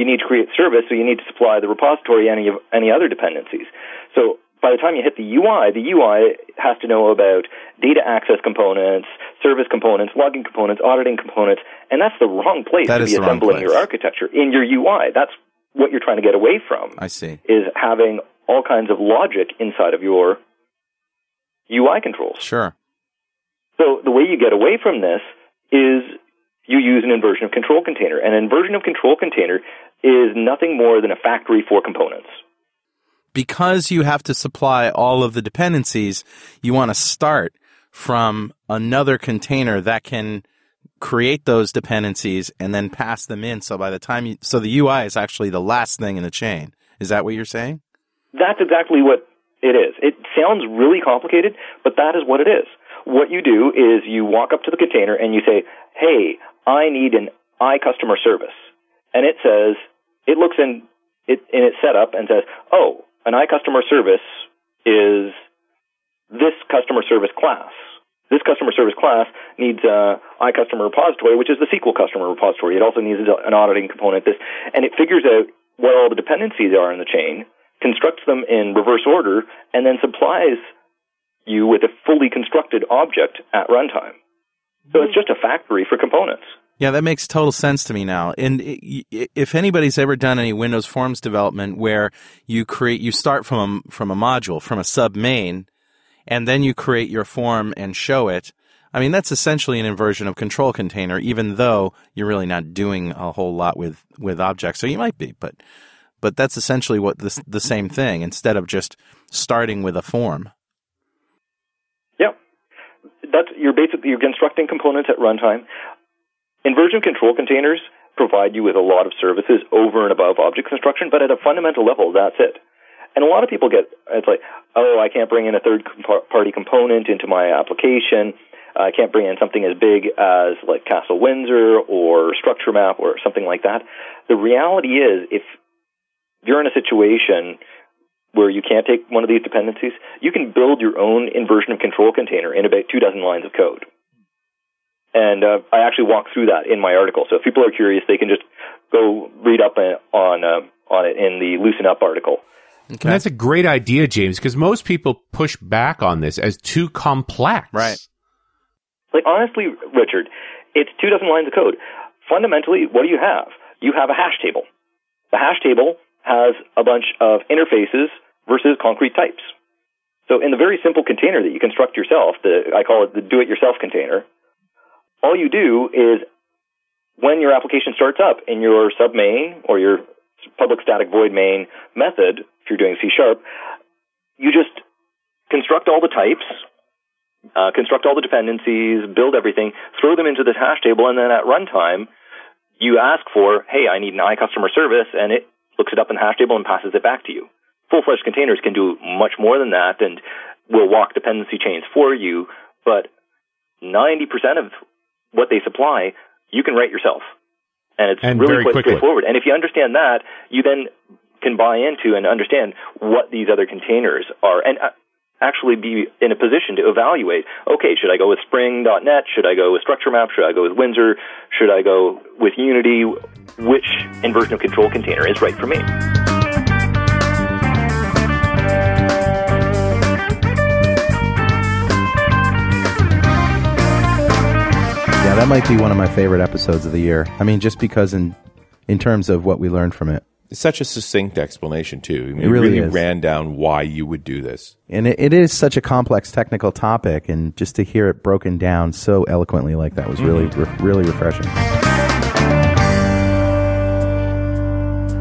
You need to create service, so you need to supply the repository any of any other dependencies. So by the time you hit the UI, the UI has to know about data access components, service components, logging components, auditing components, and that's the wrong place That to be assembling your architecture in your UI. That's what you're trying to get away from I see. is having all kinds of logic inside of your UI controls. Sure. So the way you get away from this is you use an inversion of control container. An inversion of control container is nothing more than a factory for components. because you have to supply all of the dependencies, you want to start from another container that can create those dependencies and then pass them in. So by the time you, so the UI is actually the last thing in the chain. Is that what you're saying? That's exactly what it is. It sounds really complicated, but that is what it is. What you do is you walk up to the container and you say, "Hey, I need an iCustomer service," and it says, it looks in it in its setup and says, "Oh, an iCustomer service is this customer service class." This customer service class needs a iCustomer repository, which is the SQL customer repository. It also needs an auditing component. This, and it figures out what all the dependencies are in the chain, constructs them in reverse order, and then supplies you with a fully constructed object at runtime. So it's hmm. just a factory for components. Yeah, that makes total sense to me now. And if anybody's ever done any Windows Forms development where you create, you start from a, from a module, from a sub main, and then you create your form and show it. I mean, that's essentially an inversion of control container, even though you're really not doing a whole lot with, with objects. So you might be, but, but that's essentially what this, the same thing instead of just starting with a form. Yeah. That's you're basically you're constructing components at runtime. Inversion control containers provide you with a lot of services over and above object construction, but at a fundamental level, that's it. And a lot of people get it's like, oh, I can't bring in a third party component into my application. I can't bring in something as big as like Castle Windsor or Structure Map or something like that. The reality is, if you're in a situation where you can't take one of these dependencies, you can build your own inversion of control container in about two dozen lines of code. And uh, I actually walk through that in my article. So if people are curious, they can just go read up uh, on uh, on it in the Loosen Up article. And that's a great idea, James, because most people push back on this as too complex. Right. Like honestly, Richard, it's two dozen lines of code. Fundamentally, what do you have? You have a hash table. The hash table has a bunch of interfaces versus concrete types. So in the very simple container that you construct yourself, the I call it the do-it-yourself container, all you do is when your application starts up in your submain or your public static void main method, if you're doing C sharp, you just construct all the types, uh, construct all the dependencies, build everything, throw them into this hash table, and then at runtime, you ask for, hey, I need an iCustomer service, and it looks it up in the hash table and passes it back to you. Full-fledged containers can do much more than that and will walk dependency chains for you, but 90% of what they supply, you can write yourself. And it's And really quite quickly. straightforward. And if you understand that, you then can buy into and understand what these other containers are and uh, actually be in a position to evaluate, okay, should I go with Spring.net? Should I go with Structure Map? Should I go with Windsor? Should I go with Unity? Which inversion of control container is right for me? Yeah, that might be one of my favorite episodes of the year. I mean, just because in in terms of what we learned from it. It's such a succinct explanation too. I mean, It really is. ran down why you would do this. And it, it is such a complex technical topic, and just to hear it broken down so eloquently like that was really, Mm-hmm. re- really refreshing.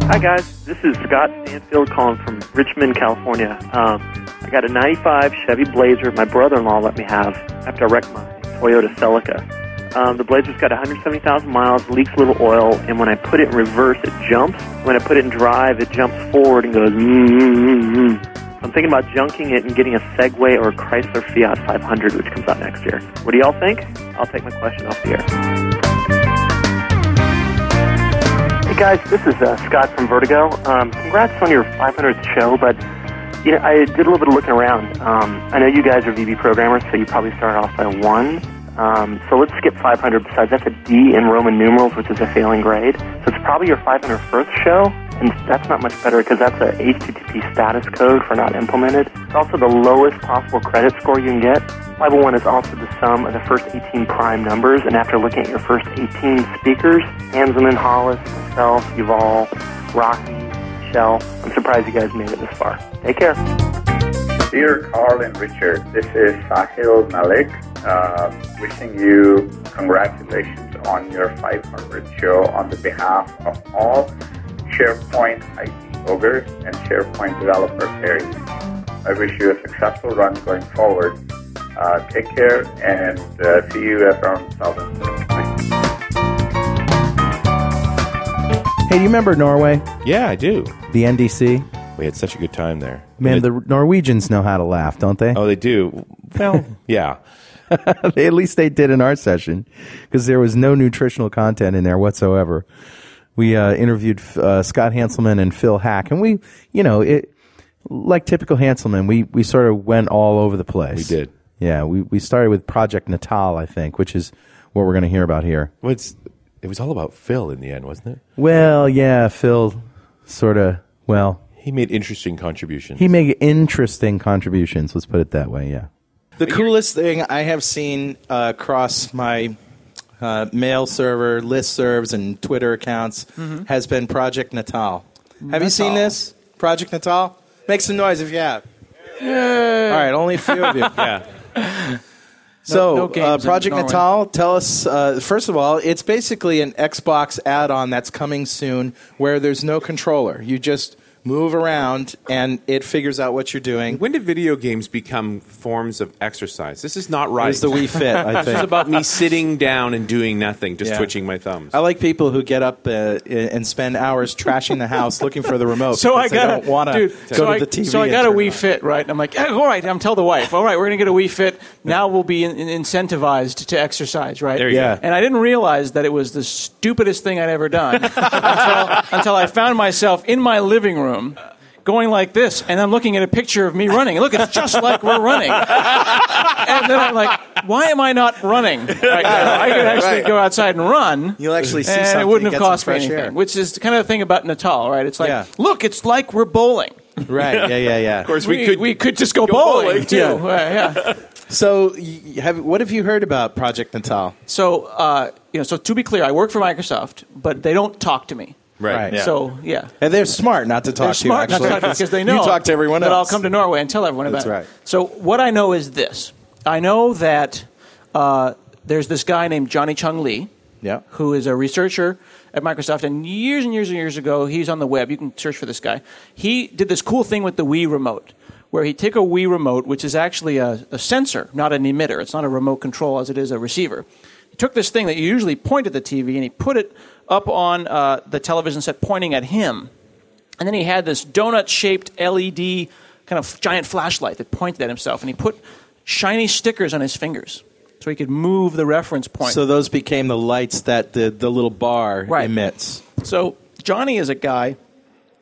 Hi guys, this is Scott Stanfield calling from Richmond, California. Um, I got a '95 Chevy Blazer my brother-in-law let me have after I wrecked my Toyota Celica. Um, the Blazer's got 170,000 miles, leaks a little oil, and when I put it in reverse, it jumps. When I put it in drive, it jumps forward and goes. Mm, mm, mm. I'm thinking about junking it and getting a Segway or a Chrysler Fiat 500, which comes out next year. What do y'all think? I'll take my question off the air. Hey guys, this is uh, Scott from Vertigo. Um, congrats on your 500th show, but you know, I did a little bit of looking around. Um, I know you guys are VB programmers, so you probably started off by one. Um, so let's skip 500. Besides, that's a D in Roman numerals, which is a failing grade. So it's probably your 501st show, and that's not much better because that's a HTTP status code for not implemented. It's also the lowest possible credit score you can get. 501 is also the sum of the first 18 prime numbers, and after looking at your first 18 speakers, Hanselman, Hollis, myself, Yuval, Rocky, Shell, I'm surprised you guys made it this far. Take care. Dear Carl and Richard, this is Sahil Malik uh, wishing you congratulations on your 500 show on the behalf of all SharePoint IT ogres and SharePoint developer fairies. I wish you a successful run going forward. Uh, take care and uh, see you at around 1000. Hey, do you remember Norway? Yeah, I do. The NDC? We had such a good time there. Man, the Norwegians know how to laugh, don't they? Oh, they do. Well, yeah. At least they did in our session because there was no nutritional content in there whatsoever. We uh, interviewed uh, Scott Hanselman and Phil Haack, and we, you know, it like typical Hanselman, we we sort of went all over the place. We did. Yeah, we we started with Project Natal, I think, which is what we're going to hear about here. Well, it's, it was all about Phil in the end, wasn't it? Well, yeah, Phil sort of well, He made interesting contributions. he made interesting contributions. Let's put it that way. Yeah. The coolest thing I have seen uh, across my uh, mail server, listservs, and Twitter accounts Mhm. has been Project Natal. Have you seen this? Project Natal? Make some noise if you have. All right, only a few of you. yeah. So, no uh, Project Natal, tell us, uh, first of all, it's basically an Xbox add on that's coming soon where there's no controller. You just move around and it figures out what you're doing. When did video games become forms of exercise? This is not right. It's the Wii Fit, I This is about me sitting down and doing nothing, just Yeah. twitching my thumbs. I like people who get up uh, and spend hours trashing the house looking for the remote. So I got don't want to go so to I, the TV. So I got a turn Wii Fit, right? And I'm like, "Eh, all right. I'm tell the wife, all right, we're gonna get a Wii Fit. Now we'll be in, in- incentivized to exercise, right? There you Yeah. go. And I didn't realize that it was the stupidest thing I'd ever done until, until I found myself in my living room. Going like this, and I'm looking at a picture of me running. Look, it's just like we're running. and then I'm like, why am I not running right now? I could actually Right. go outside and run. You'll actually see and something, it wouldn't have cost me anything. air. Which is kind of the thing about Natal, right? It's like, Yeah. look, it's like we're bowling. Right. Yeah. Yeah. Yeah. Of course, we, could we could just go, bowling, too. Yeah. Uh, yeah. So, have, what have you heard about Project Natal? So, uh, you know, so to be clear, I work for Microsoft, but they don't talk to me. Right. Yeah. So, yeah. And they're smart not to talk They're to smart you. not to Actually, talk because they know you talk to everyone that else. I'll come to Norway and tell everyone about That's it. right. So what I know is this: I know that uh, there's this guy named Johnny Chung Lee, Yeah. who is a researcher at Microsoft, and years and years and years ago, he's on the web. You can search for this guy. He did this cool thing with the Wii remote, where he took a Wii remote, which is actually a, a sensor, not an emitter. It's not a remote control as it is a receiver. He took this thing that you usually point at the TV, and he put it up on uh, the television set, pointing at him. And then he had this donut shaped LED kind of giant flashlight that pointed at himself, and he put shiny stickers on his fingers so he could move the reference point. So those became the lights that the, the little bar Right. emits. So Johnny is a guy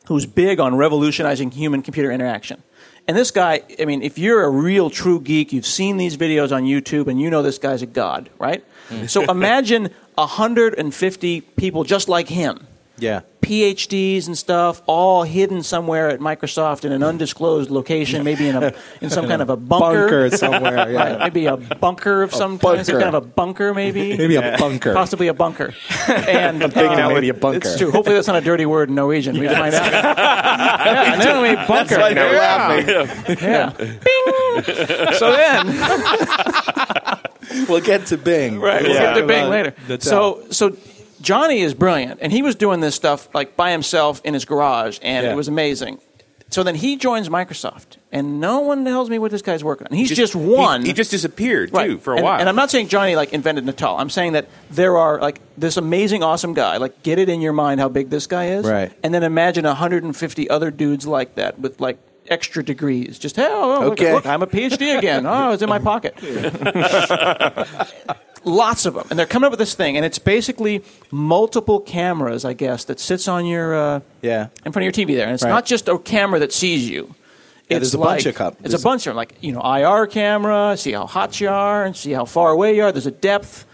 who's big on revolutionizing human computer interaction. And this guy, I mean, if you're a real true geek, you've seen these videos on YouTube and you know this guy's a god, right? So imagine 150 people just like him. Yeah. PhDs and stuff, all hidden somewhere at Microsoft in an undisclosed location, maybe in a in some In kind a of a bunker, bunker somewhere, yeah. Right, maybe a bunker of some kind, some bunker. kind of a bunker, maybe Maybe a bunker. possibly a bunker. And I'm thinking uh, maybe a bunker. It's true. Hopefully, that's not a dirty word in Norwegian. We find out. yeah, and then we bunker. That's why they're yeah. laughing. Yeah. So then, we'll get to Bing. Right. We'll Yeah. get to Bing later. So so Johnny is brilliant, and he was doing this stuff like by himself in his garage, and Yeah. it was amazing. So then he joins Microsoft, and no one tells me what this guy's working on. He's just, one. He, he just disappeared Right. too for a and, while. And I'm not saying Johnny like invented Natal. I'm saying that there are like this amazing, awesome guy. Like get it in your mind how big this guy is, Right. And then imagine 150 other dudes like that with like extra degrees. Just hey, oh, oh look, Okay. look, I'm a PhD again. Oh, it's in my pocket. Lots of them, and they're coming up with this thing, and it's basically multiple cameras, I guess, that sits on your uh, yeah in front of your TV there, and it's Right. not just a camera that sees you. Yeah, It's there's a bunch of cup- It's there's- a bunch of them, like you know, IR camera, see how hot you are, and see how far away you are. There's a depth.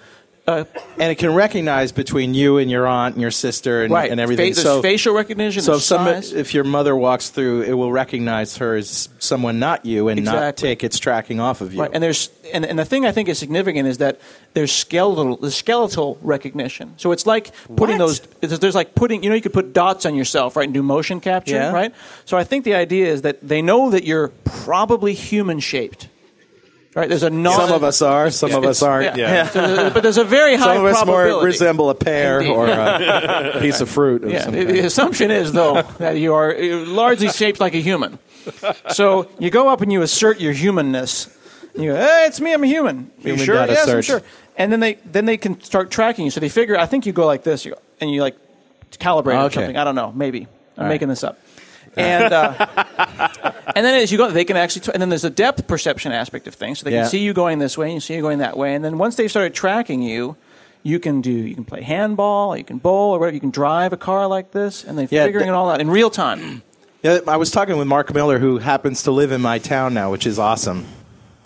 Uh, and it can recognize between you and your aunt and your sister and, Right. and everything. Fa- so facial recognition, So if some, if your mother walks through, it will recognize her as someone not you and not take its tracking off of you. Right, and there's and, and the thing I think is significant is that there's skeletal the skeletal recognition. So it's like putting those. There's like putting you know you could put dots on yourself right and do motion capture Yeah. right. So I think the idea is that they know that you're probably human shaped. Right, there's a non- some of us are, some of us aren't. Yeah. So but there's a very high Some of us more resemble a pear Indeed. or a piece of fruit. Of Yeah, the, assumption is though that you are uh, largely shaped like a human. So you go up and you assert your humanness. You go, hey, it's me, I'm a human. Human sure? Yes, I'm sure. And then they then they can start tracking you. So they figure. I think you go like this, you go, and you like calibrate it or something. I don't know. Maybe I'm All right. making this up. And uh, and then as you go, they can actually. and then there's a depth perception aspect of things. So they Yeah. can see you going this way, and you see you going that way. And then once they've started tracking you. You can do. You can play handball. You can bowl, or whatever. You can drive a car like this, and they're Yeah, figuring th- it all out in real time. Yeah, I was talking with Mark Miller, who happens to live in my town now, which is awesome.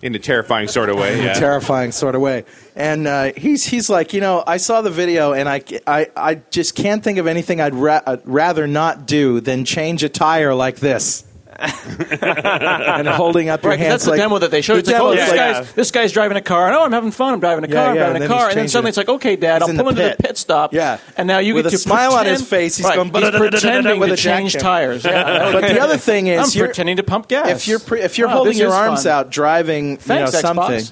In a terrifying sort of way. in Yeah. a terrifying sort of way. And uh, he's he's like, you know, I saw the video and I, I, I just can't think of anything I'd, ra- I'd rather not do than change a tire like this. And holding up your Right, hands that's the demo that they showed. the It's like, oh, is this, like- guy's, this guy's driving a car. And, oh, I'm having fun. I'm driving a car. Yeah, I'm driving a car. And then suddenly it's like, okay, Dad, I'll pull the into pit. the pit stop. Yeah. And now you With get a to smile on his face, he's going he's pretending with to change tires. But the other thing is, I'm you're- pretending to pump gas. If you're if you're holding your arms out driving, Thanks, you know, something.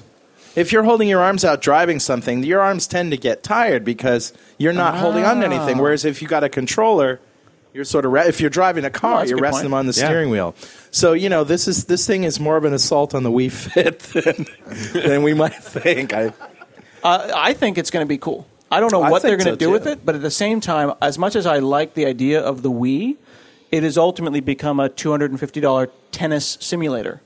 If you're holding your arms out driving something, your arms tend to get tired because you're not holding on to anything. Ah. Whereas if you got a controller, you're sort of re- if you're driving a Oh, car, that's a you're good resting point. them on the Yeah. steering wheel. So you know this is this thing is more of an assault on the Wii Fit than, than we might think. I, Uh, I think it's going to be cool. I don't know I what they're think going to so, do too. with it, but at the same time, as much as I like the idea of the Wii, it has ultimately become a two hundred and fifty dollar tennis simulator.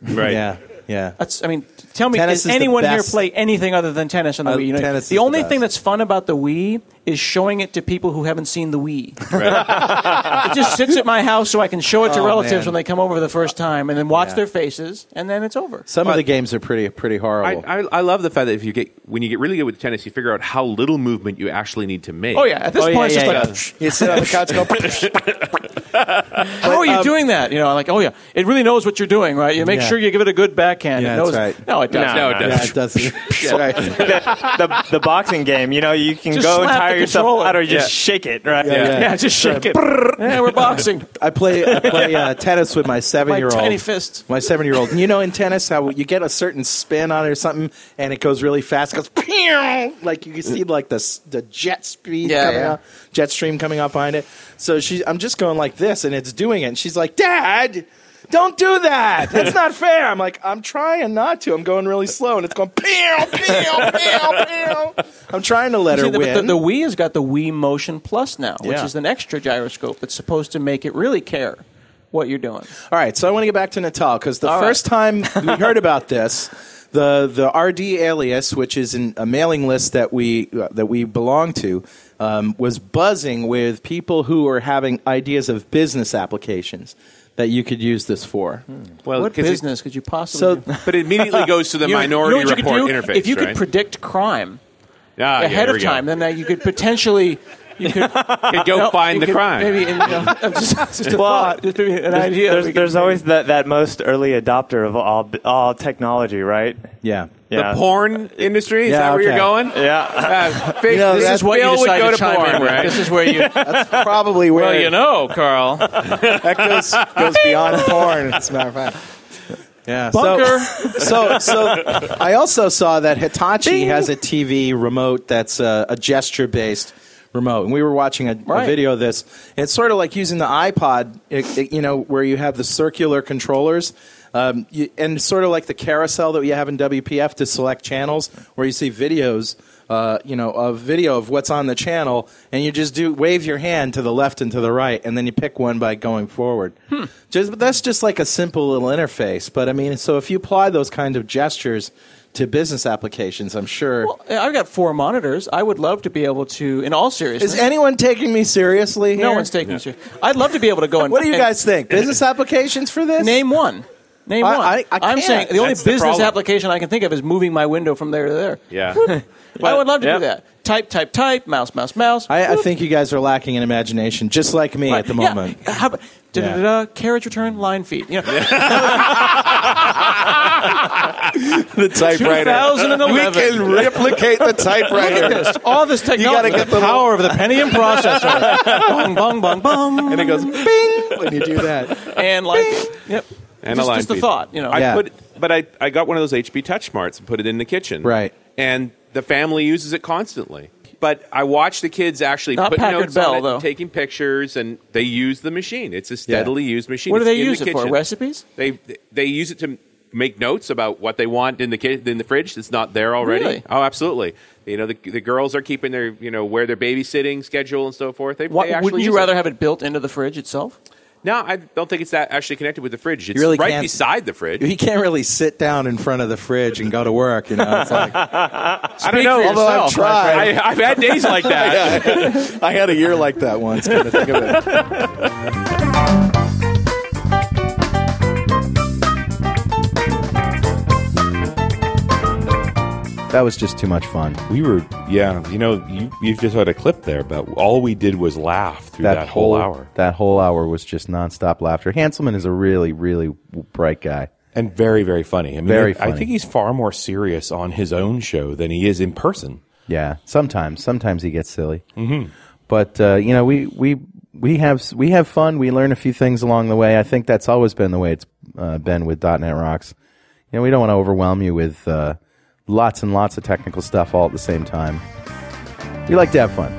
Right. Yeah. Yeah. That's. I mean, tell me, Tennis does the anyone here best. play anything other than tennis on the Uh, Wii? You know, tennis is the the only best. thing that's fun about the Wii is showing it to people who haven't seen the Wii. it just sits at my house so I can show it to Oh, relatives man. when they come over for the first time, and then watch Yeah. their faces, and then it's over. some of the games are pretty pretty I, horrible. I, I love the fact that if you get when you get really good with tennis, you figure out how little movement you actually need to make. Oh yeah, at this Oh, yeah, point, it's yeah, just like. yeah. you sit on the couch, go. How are you um, doing that? You know, like, oh yeah, it really knows what you're doing, right? You make Yeah. sure you give it a good backhand. Yeah, it knows. that's right. No, it doesn't. No, it yeah, doesn't. it doesn't. Yeah, right. the, the, the boxing game, you know, you can Just go and slap tire the yourself controller. out or just Yeah. shake it, right? Yeah, Yeah, just shake it. yeah, we're boxing. I play I play uh, tennis with my seven year old. tiny fists. My seven year old. You know in tennis how you get a certain spin on it or something and it goes really fast. It goes pew! like you can see like the s- the jet speed Yeah, coming yeah. out, jet stream coming out behind it. So she I'm just going like this and it's doing it. And she's like, "Dad, don't do that. That's not fair." I'm like, "I'm trying not to. I'm going really slow and it's going pew pew pew pew." I'm trying to let her the, win. the, the Wii has got the Wii Motion Plus now, which Yeah. is an extra gyroscope that's supposed to make it really care what you're doing. All right, so I want to get back to Natal because the All first time we heard about this, the the RD alias, which is in a mailing list that we uh, that we belong to, um, was buzzing with people who were having ideas of business applications that you could use this for. Well, what 'cause it- business could you possibly? So, do? but it immediately goes to the You know- minority you know what you could report do? interface. If you right? could predict crime Ah, yeah, ahead here of we go. time, then uh, you could potentially. You could, Could go No, find the could crime. Maybe in, you know, just, just a Well, thought, just maybe an There's, idea. there's, there's always that, that most early adopter of all all technology, right? yeah. Yeah. The porn industry? Is Yeah, that where you're going? Yeah. Uh, You know, this is what you Bill would decide go to to chime porn, in right? This is where you. That's probably where well, you know, Carl. that goes goes beyond porn. As a matter of fact. Yeah. so- Bunker. So, so I also saw that Hitachi has a TV remote that's a, a gesture-based remote, and we were watching a, a video of this. It's sort of like using the iPod, it, it- you know, where you have the circular controllers. Um, you, and sort of like the carousel that you have in WPF to select channels, where you see videos, uh, you know, of video of what's on the channel, and you just do wave your hand to the left and to the right, and then you pick one by going forward. Just that's just like a simple little interface. But I mean, so if you apply those kind of gestures to business applications, I'm sure. Well, I've got four monitors. I would love to be able to, in all seriousness. is anyone taking me seriously? no one's taking me serious. I'd love to be able to go and. What do you and guys think? Business applications for this? Name one. Name I- one. I- I am can't. saying the only That's the business problem. application I can think of is moving my window from there to there. Yeah. I would love to yeah. do that. Type, type, type. Mouse, mouse, mouse. I, I think you guys are lacking in imagination, just like me at the Yeah. moment. How about da, da, da, da, carriage return line feed? You know, the typewriter. 2011. We can replicate the typewriter. Look at this. All this technology. You gotta get the power of the Pentium processor. bong, bong, bong, bong. And it goes bing when you do that. And like, yep. and just, a line just the feed. thought, you know. I put, but I, I got one of those HP Touch Smarts and put it in the kitchen. Right. And the family uses it constantly. But I watch the kids actually Not put Packard notes Bell, on it, though. taking pictures, and they use the machine. It's a steadily used machine. What do It's they in use the it for? kitchen. Recipes? They they use it to make notes about what they want in the ki- in the fridge that's not there already. Really? Oh, absolutely. You know, the, the girls are keeping their you know where their babysitting schedule and so forth. They, What, they actually wouldn't you use it. rather have it built into the fridge itself? No, I don't think it's that actually connected with the fridge. It's You really right can't- beside the fridge. You can't really sit down in front of the fridge and go to work. You know, it's like I don't know. Although I've tried. I, I've had days like that. I had a year like that once. Kind of think of it. That was just too much fun. We were, yeah. You know, you you just had a clip there, but all we did was laugh through that, whole hour. That whole hour was just nonstop laughter. Hanselman is a really, really bright guy. and very very funny. I mean, Very I funny. think he's far more serious on his own show than he is in person. Yeah, sometimes, sometimes he gets silly. Mhm. But uh, you know, we we we have we have fun. We learn a few things along the way. I think that's always been the way it's uh, been with .NET Rocks. You know, we don't want to overwhelm you with uh, lots and lots of technical stuff all at the same time. We like to have fun.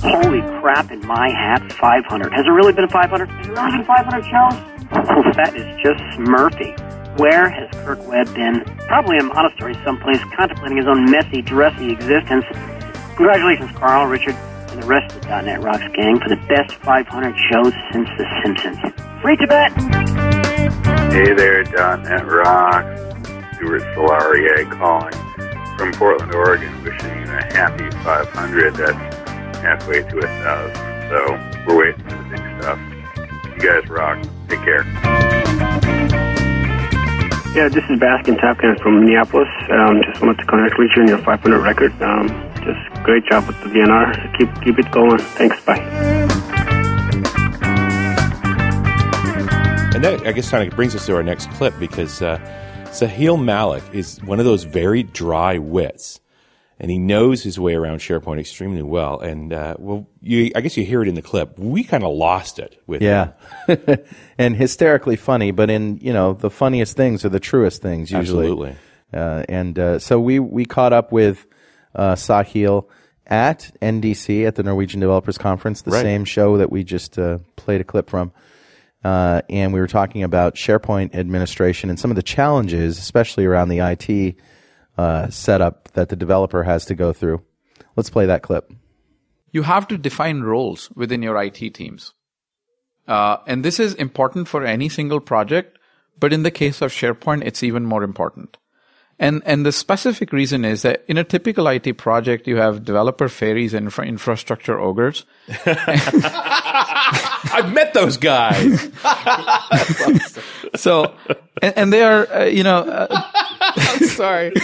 Holy crap, in my hat, 500. Has it really been 500? Has it really been 500 shows? Oh, that is just Murphy. Where has Kirk Webb been? Probably in a monastery someplace, contemplating his own messy, dressy existence. Congratulations, Carl, Richard, and the rest of the .NET Rocks gang for the best 500 shows since The Simpsons. Free Tibet! Hey there, .NET Rock. Stuart Celarier calling from Portland, Oregon, wishing you a happy 500. That's halfway to a thousand. So we're waiting for the big stuff. You guys rock. Take care. Yeah, this is Baskin Tapkin from Minneapolis. Um, just wanted to congratulate you on your 500 record. Um, just great job with the DNR. Keep keep it going. Thanks. Bye. And that, I guess, kind of brings us to our next clip because uh, Sahil Malik is one of those very dry wits, and he knows his way around SharePoint extremely well. And uh, well, you, I guess you hear it in the clip. We kind of lost it with Yeah, and hysterically funny, but in you know the funniest things are the truest things usually. Absolutely. Uh, and uh, so we we caught up with uh, Sahil at NDC at the Norwegian Developers Conference, the Right. same show that we just uh, played a clip from. Uh, and we were talking about SharePoint administration and some of the challenges, especially around the IT uh, setup that the developer has to go through. Let's play that clip. you have to define roles within your IT teams. Uh, and this is important for any single project, but in the case of SharePoint, it's even more important. And, and the specific reason is that in a typical IT project, you have developer fairies and infra- infrastructure ogres. I've met those guys. so, and, and they are, uh, you know, uh, I'm sorry.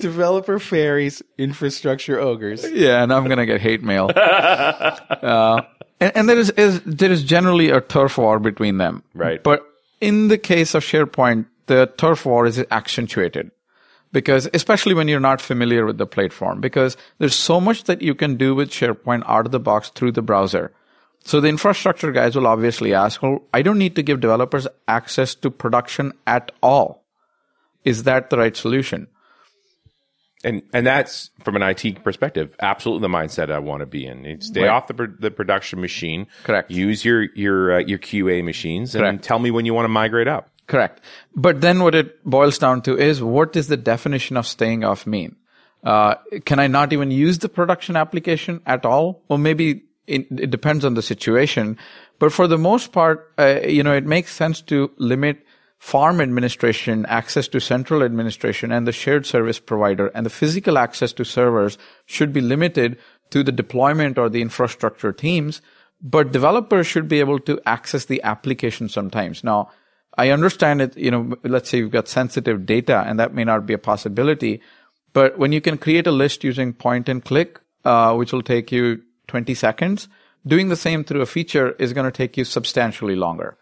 Developer fairies, infrastructure ogres. Yeah, and I'm gonna get hate mail. uh, and, and there is, is there is generally a turf war between them, Right. But in the case of SharePoint, the turf war is accentuated because, especially when you're not familiar with the platform, because there's so much that you can do with SharePoint out of the box through the browser. So the infrastructure guys will obviously ask, well, I don't need to give developers access to production at all. Is that the right solution? And and that's from an IT perspective, absolutely the mindset I want to be in. You Stay Right. off the the production machine. Correct. Use your your uh, your QA machines and Correct. tell me when you want to migrate up. Correct. But then what it boils down to is what is the definition of staying off mean? Uh, can I not even use the production application at all? Well, maybe it, it depends on the situation. But for the most part, uh, you know, it makes sense to limit farm administration, access to central administration and the shared service provider and the physical access to servers should be limited to the deployment or the infrastructure teams but developers should be able to access the application sometimes. Now, I understand it, you know, let's say you've got sensitive data and that may not be a possibility, but when you can create a list using point and click, uh, which will take you 20 seconds, doing the same through a feature is going to take you substantially longer.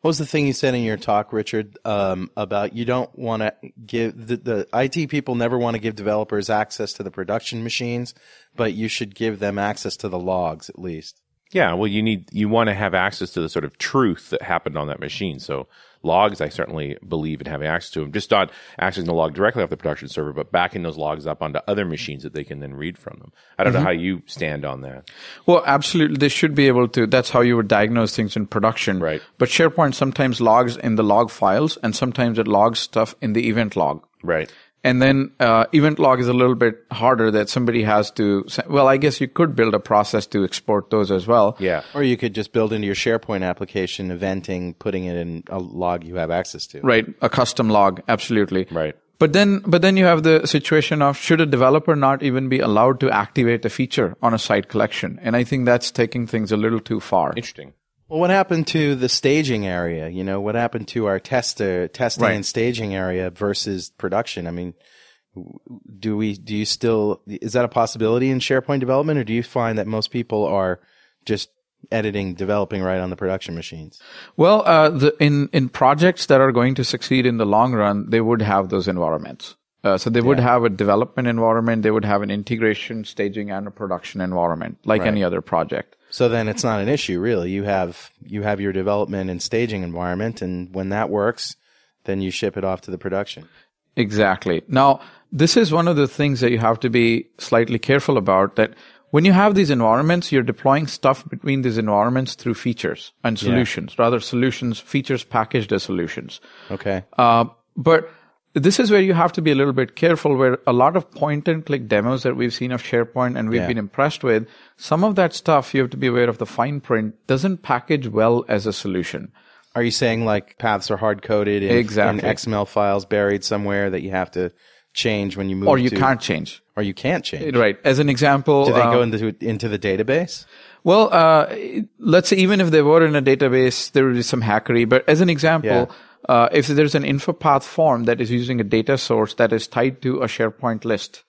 What was the thing you said in your talk, Richard, um, about you don't want to give the, the IT people never want to give developers access to the production machines, but you should give them access to the logs at least. Yeah, well, you need you want to have access to the sort of truth that happened on that machine. So logs, I certainly believe in having access to them. Just not accessing the log directly off the production server, but backing those logs up onto other machines that they can then read from them. I don't Mhm. know how you stand on that. Well, absolutely. They should be able to. That's how you would diagnose things in production. Right. But SharePoint sometimes logs in the log files and sometimes it logs stuff in the event log. Right. And then uh, event log is a little bit harder that somebody has to. se- Well, I guess you could build a process to export those as well. Yeah. Or you could just build into your SharePoint application eventing, putting it in a log you have access to. Right. A custom log. Absolutely. Right. But then, but then you have the situation of should a developer not even be allowed to activate a feature on a site collection? And I think that's taking things a little too far. Interesting. Well, what happened to the staging area? You know, what happened to our tester testing Right. and staging area versus production? I mean, do we do you still is that a possibility in SharePoint development, or do you find that most people are just editing, developing right on the production machines? Well, uh, the, in in projects that are going to succeed in the long run, they would have those environments. Uh, so they would have a development environment, they would have an integration, staging, and a production environment, like Right. any other project. So then it's not an issue really. You have you have your development and staging environment, and when that works, then you ship it off to the production. Exactly. Now, this is one of the things that you have to be slightly careful about that when you have these environments, you're deploying stuff between these environments through features and Yeah. solutions, rather solutions, features packaged as solutions. Okay. Uh, but this is where you have to be a little bit careful where a lot of point and click demos that we've seen of SharePoint and we've Yeah. been impressed with, some of that stuff you have to be aware of the fine print doesn't package well as a solution. Are you saying like paths are hard coded in, Exactly. in XML files buried somewhere that you have to change when you move Or you to- can't change. Or you can't change. Right. As an example, Do they uh, go into into the database? Well, uh, let's say even if they were in a database, there would be some hackery. But as an example, uh, if there's an InfoPath form that is using a data source that is tied to a SharePoint list,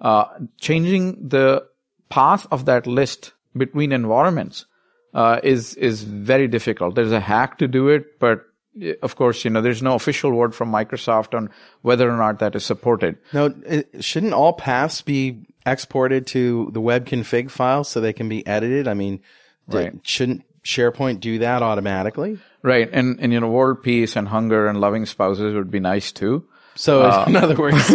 uh, changing the path of that list between environments uh, is is very difficult. There's a hack to do it, but uh, of course, you know, there's no official word from Microsoft on whether or not that is supported. No, it, shouldn't all paths be exported to the web config file so they can be edited? I mean, Right. shouldn't SharePoint do that automatically? Right. And, and, you know, world peace and hunger and loving spouses would be nice too. So, Uh, in other words,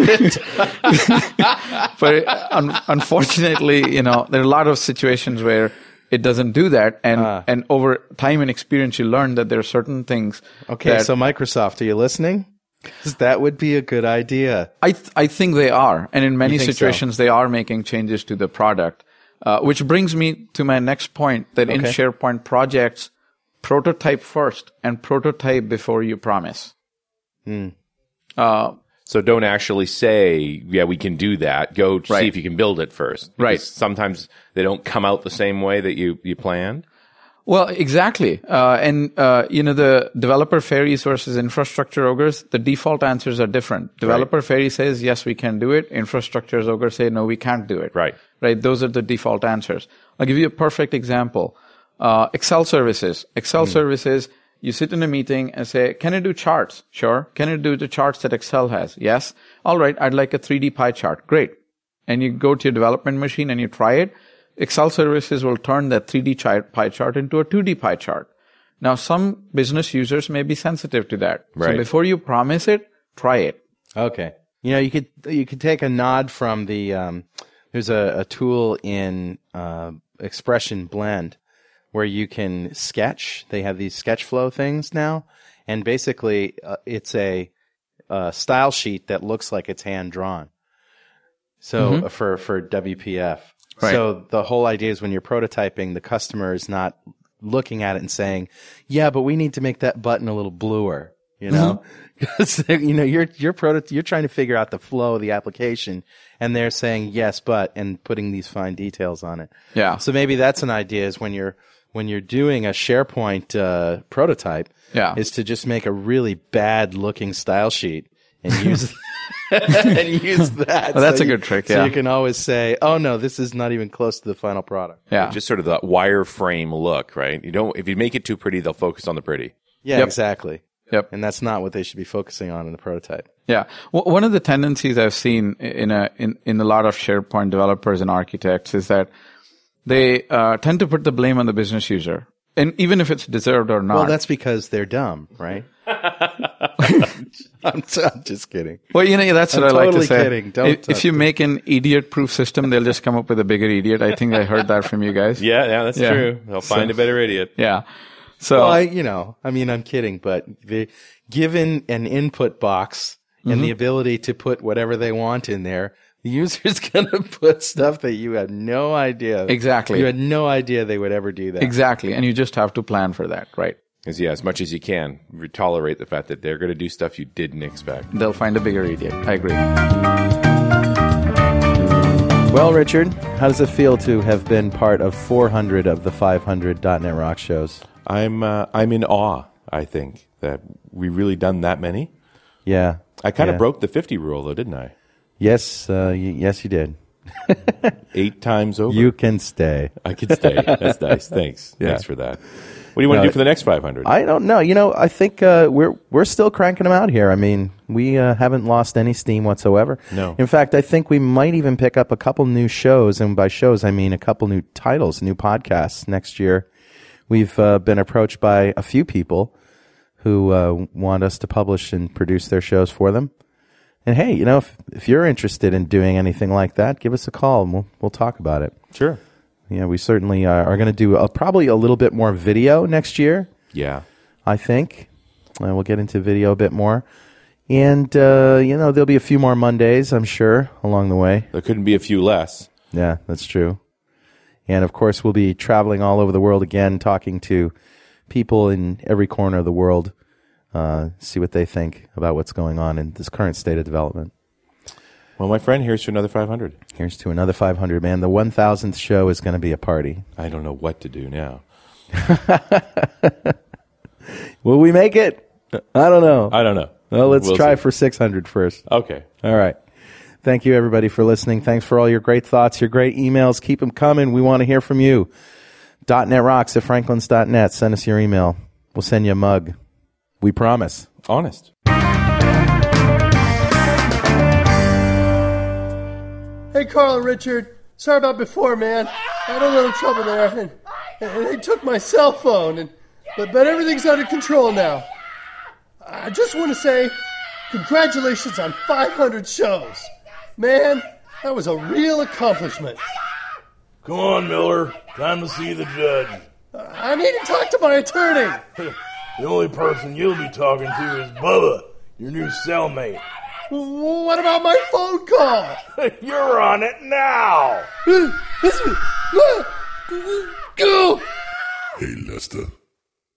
but un- unfortunately, you know, there are a lot of situations where it doesn't do that. And, Ah. and over time and experience, you learn that there are certain things. okay, that so Microsoft, are you listening? that would be a good idea. I, th- I think they are. And in many think so? situations, they are making changes to the product. Uh, which brings me to my next point that in SharePoint projects, prototype first and prototype before you promise. Hmm. Uh, So don't actually say, yeah, we can do that. Go see if you can build it first. Right. Sometimes they don't come out the same way that you, you planned. Well, exactly. Uh, and, uh, you know, the developer fairies versus infrastructure ogres, the default answers are different. Developer fairy says, yes, we can do it. Infrastructure ogres say, no, we can't do it. Right. Right. Those are the default answers. I'll give you a perfect example. Uh, Excel services. Excel services, you sit in a meeting and say, can I do charts? Sure. Can I do the charts that Excel has? Yes. All right. I'd like a 3D pie chart. Great. And you go to your development machine and you try it. Excel services will turn that 3D chart, pie chart into a 2D pie chart. Now, some business users may be sensitive to that. Right. So before you promise it, try it. Okay. You know, you could you could take a nod from the um, there's a, a tool in uh, Expression Blend where you can sketch. They have these SketchFlow things now, and basically uh, it's a, uh style sheet that looks like it's hand drawn. So Mhm. for for WPF. Right. So the whole idea is when you're prototyping, the customer is not looking at it and saying, "Yeah, but we need to make that button a little bluer." You know, because you know you're you're proto- you're trying to figure out the flow of the application, and they're saying yes, but and putting these fine details on it. Yeah. So maybe that's an idea is when you're when you're doing a SharePoint uh, prototype Yeah. is to just make a really bad looking style sheet and use and use that. Well, that's So a you- good trick, So you can always say, "Oh no, this is not even close to the final product." Yeah, Just sort of that wireframe look, right? You don't. If you make it too pretty, they'll focus on the pretty. Yeah, Yep. exactly. Yep. And that's not what they should be focusing on in the prototype. Yeah, w- one of the tendencies I've seen in a in, in a lot of SharePoint developers and architects is that they uh, tend to put the blame on the business user, and even if it's deserved or not. Well, that's because they're dumb, right? I'm, t- I'm just kidding. Well, you know, that's what I'm I like to say. kidding. Don't if, if you me. make an idiot-proof system, they'll just come up with a bigger idiot. I think I heard that from you guys. Yeah, yeah, that's true. They'll find a better idiot. Yeah. So well, I, you know, I mean, I'm kidding, but the, given an input box and Mhm. the ability to put whatever they want in there, the user's going to put stuff that you had no idea. Exactly. You had no idea they would ever do that. exactly, and you just have to plan for that, right? As yeah, as much as you can, tolerate the fact that they're going to do stuff you didn't expect. They'll find a bigger idiot. I agree. Well, Richard, how does it feel to have been part of 400 of the 500 .NET Rock shows? I'm uh, I'm in awe. I think that we really done that many. Yeah. I kind of Yeah. broke the 50 rule though, didn't I? Yes, uh, y- yes, you did. Eight times over. You can stay. I can stay. That's nice. Thanks. Yeah. Thanks for that. What do you want to do for the next 500? I don't know. You know, I think uh, we're we're still cranking them out here. I mean, we uh, haven't lost any steam whatsoever. No. In fact, I think we might even pick up a couple new shows, and by shows I mean a couple new titles, new podcasts next year. We've uh, been approached by a few people who uh, want us to publish and produce their shows for them. And hey, you know, if if you're interested in doing anything like that, give us a call and we'll we'll talk about it. Sure. Yeah, we certainly are, are going to do a, probably a little bit more video next year. Yeah. I think. Uh, we'll get into video a bit more. And, uh, you know, there'll be a few more Mondays, I'm sure, along the way. There couldn't be a few less. Yeah, that's true. And of course, we'll be traveling all over the world again, talking to people in every corner of the world, uh, see what they think about what's going on in this current state of development. Well, my friend, here's to another 500. Here's to another 500, man. The 1000th show is going to be a party. I don't know what to do now. Will we make it? I don't know. I don't know. Well, let's We'll try see. for 600 first. Okay. All right. Thank you, everybody, for listening. Thanks for all your great thoughts, your great emails. Keep them coming. We want to hear from you. .NET rocks at franklins.net. Send us your email. We'll send you a mug. We promise. Honest. Hey, Carl and Richard. Sorry about before, man. I had a little trouble there, and, and they took my cell phone, and but but everything's under control now. I just want to say, congratulations on 500 shows, man. That was a real accomplishment. Come on, Miller. Time to see the judge. I need to talk to my attorney. The only person you'll be talking to is Bubba, your new cellmate. What about my phone call? You're on it now. Go! Hey, Lester.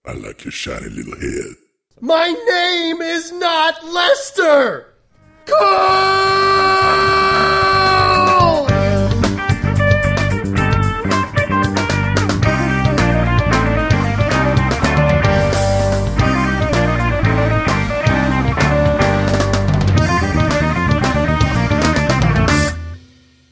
I like your shiny little head. My name is not Lester. Carl!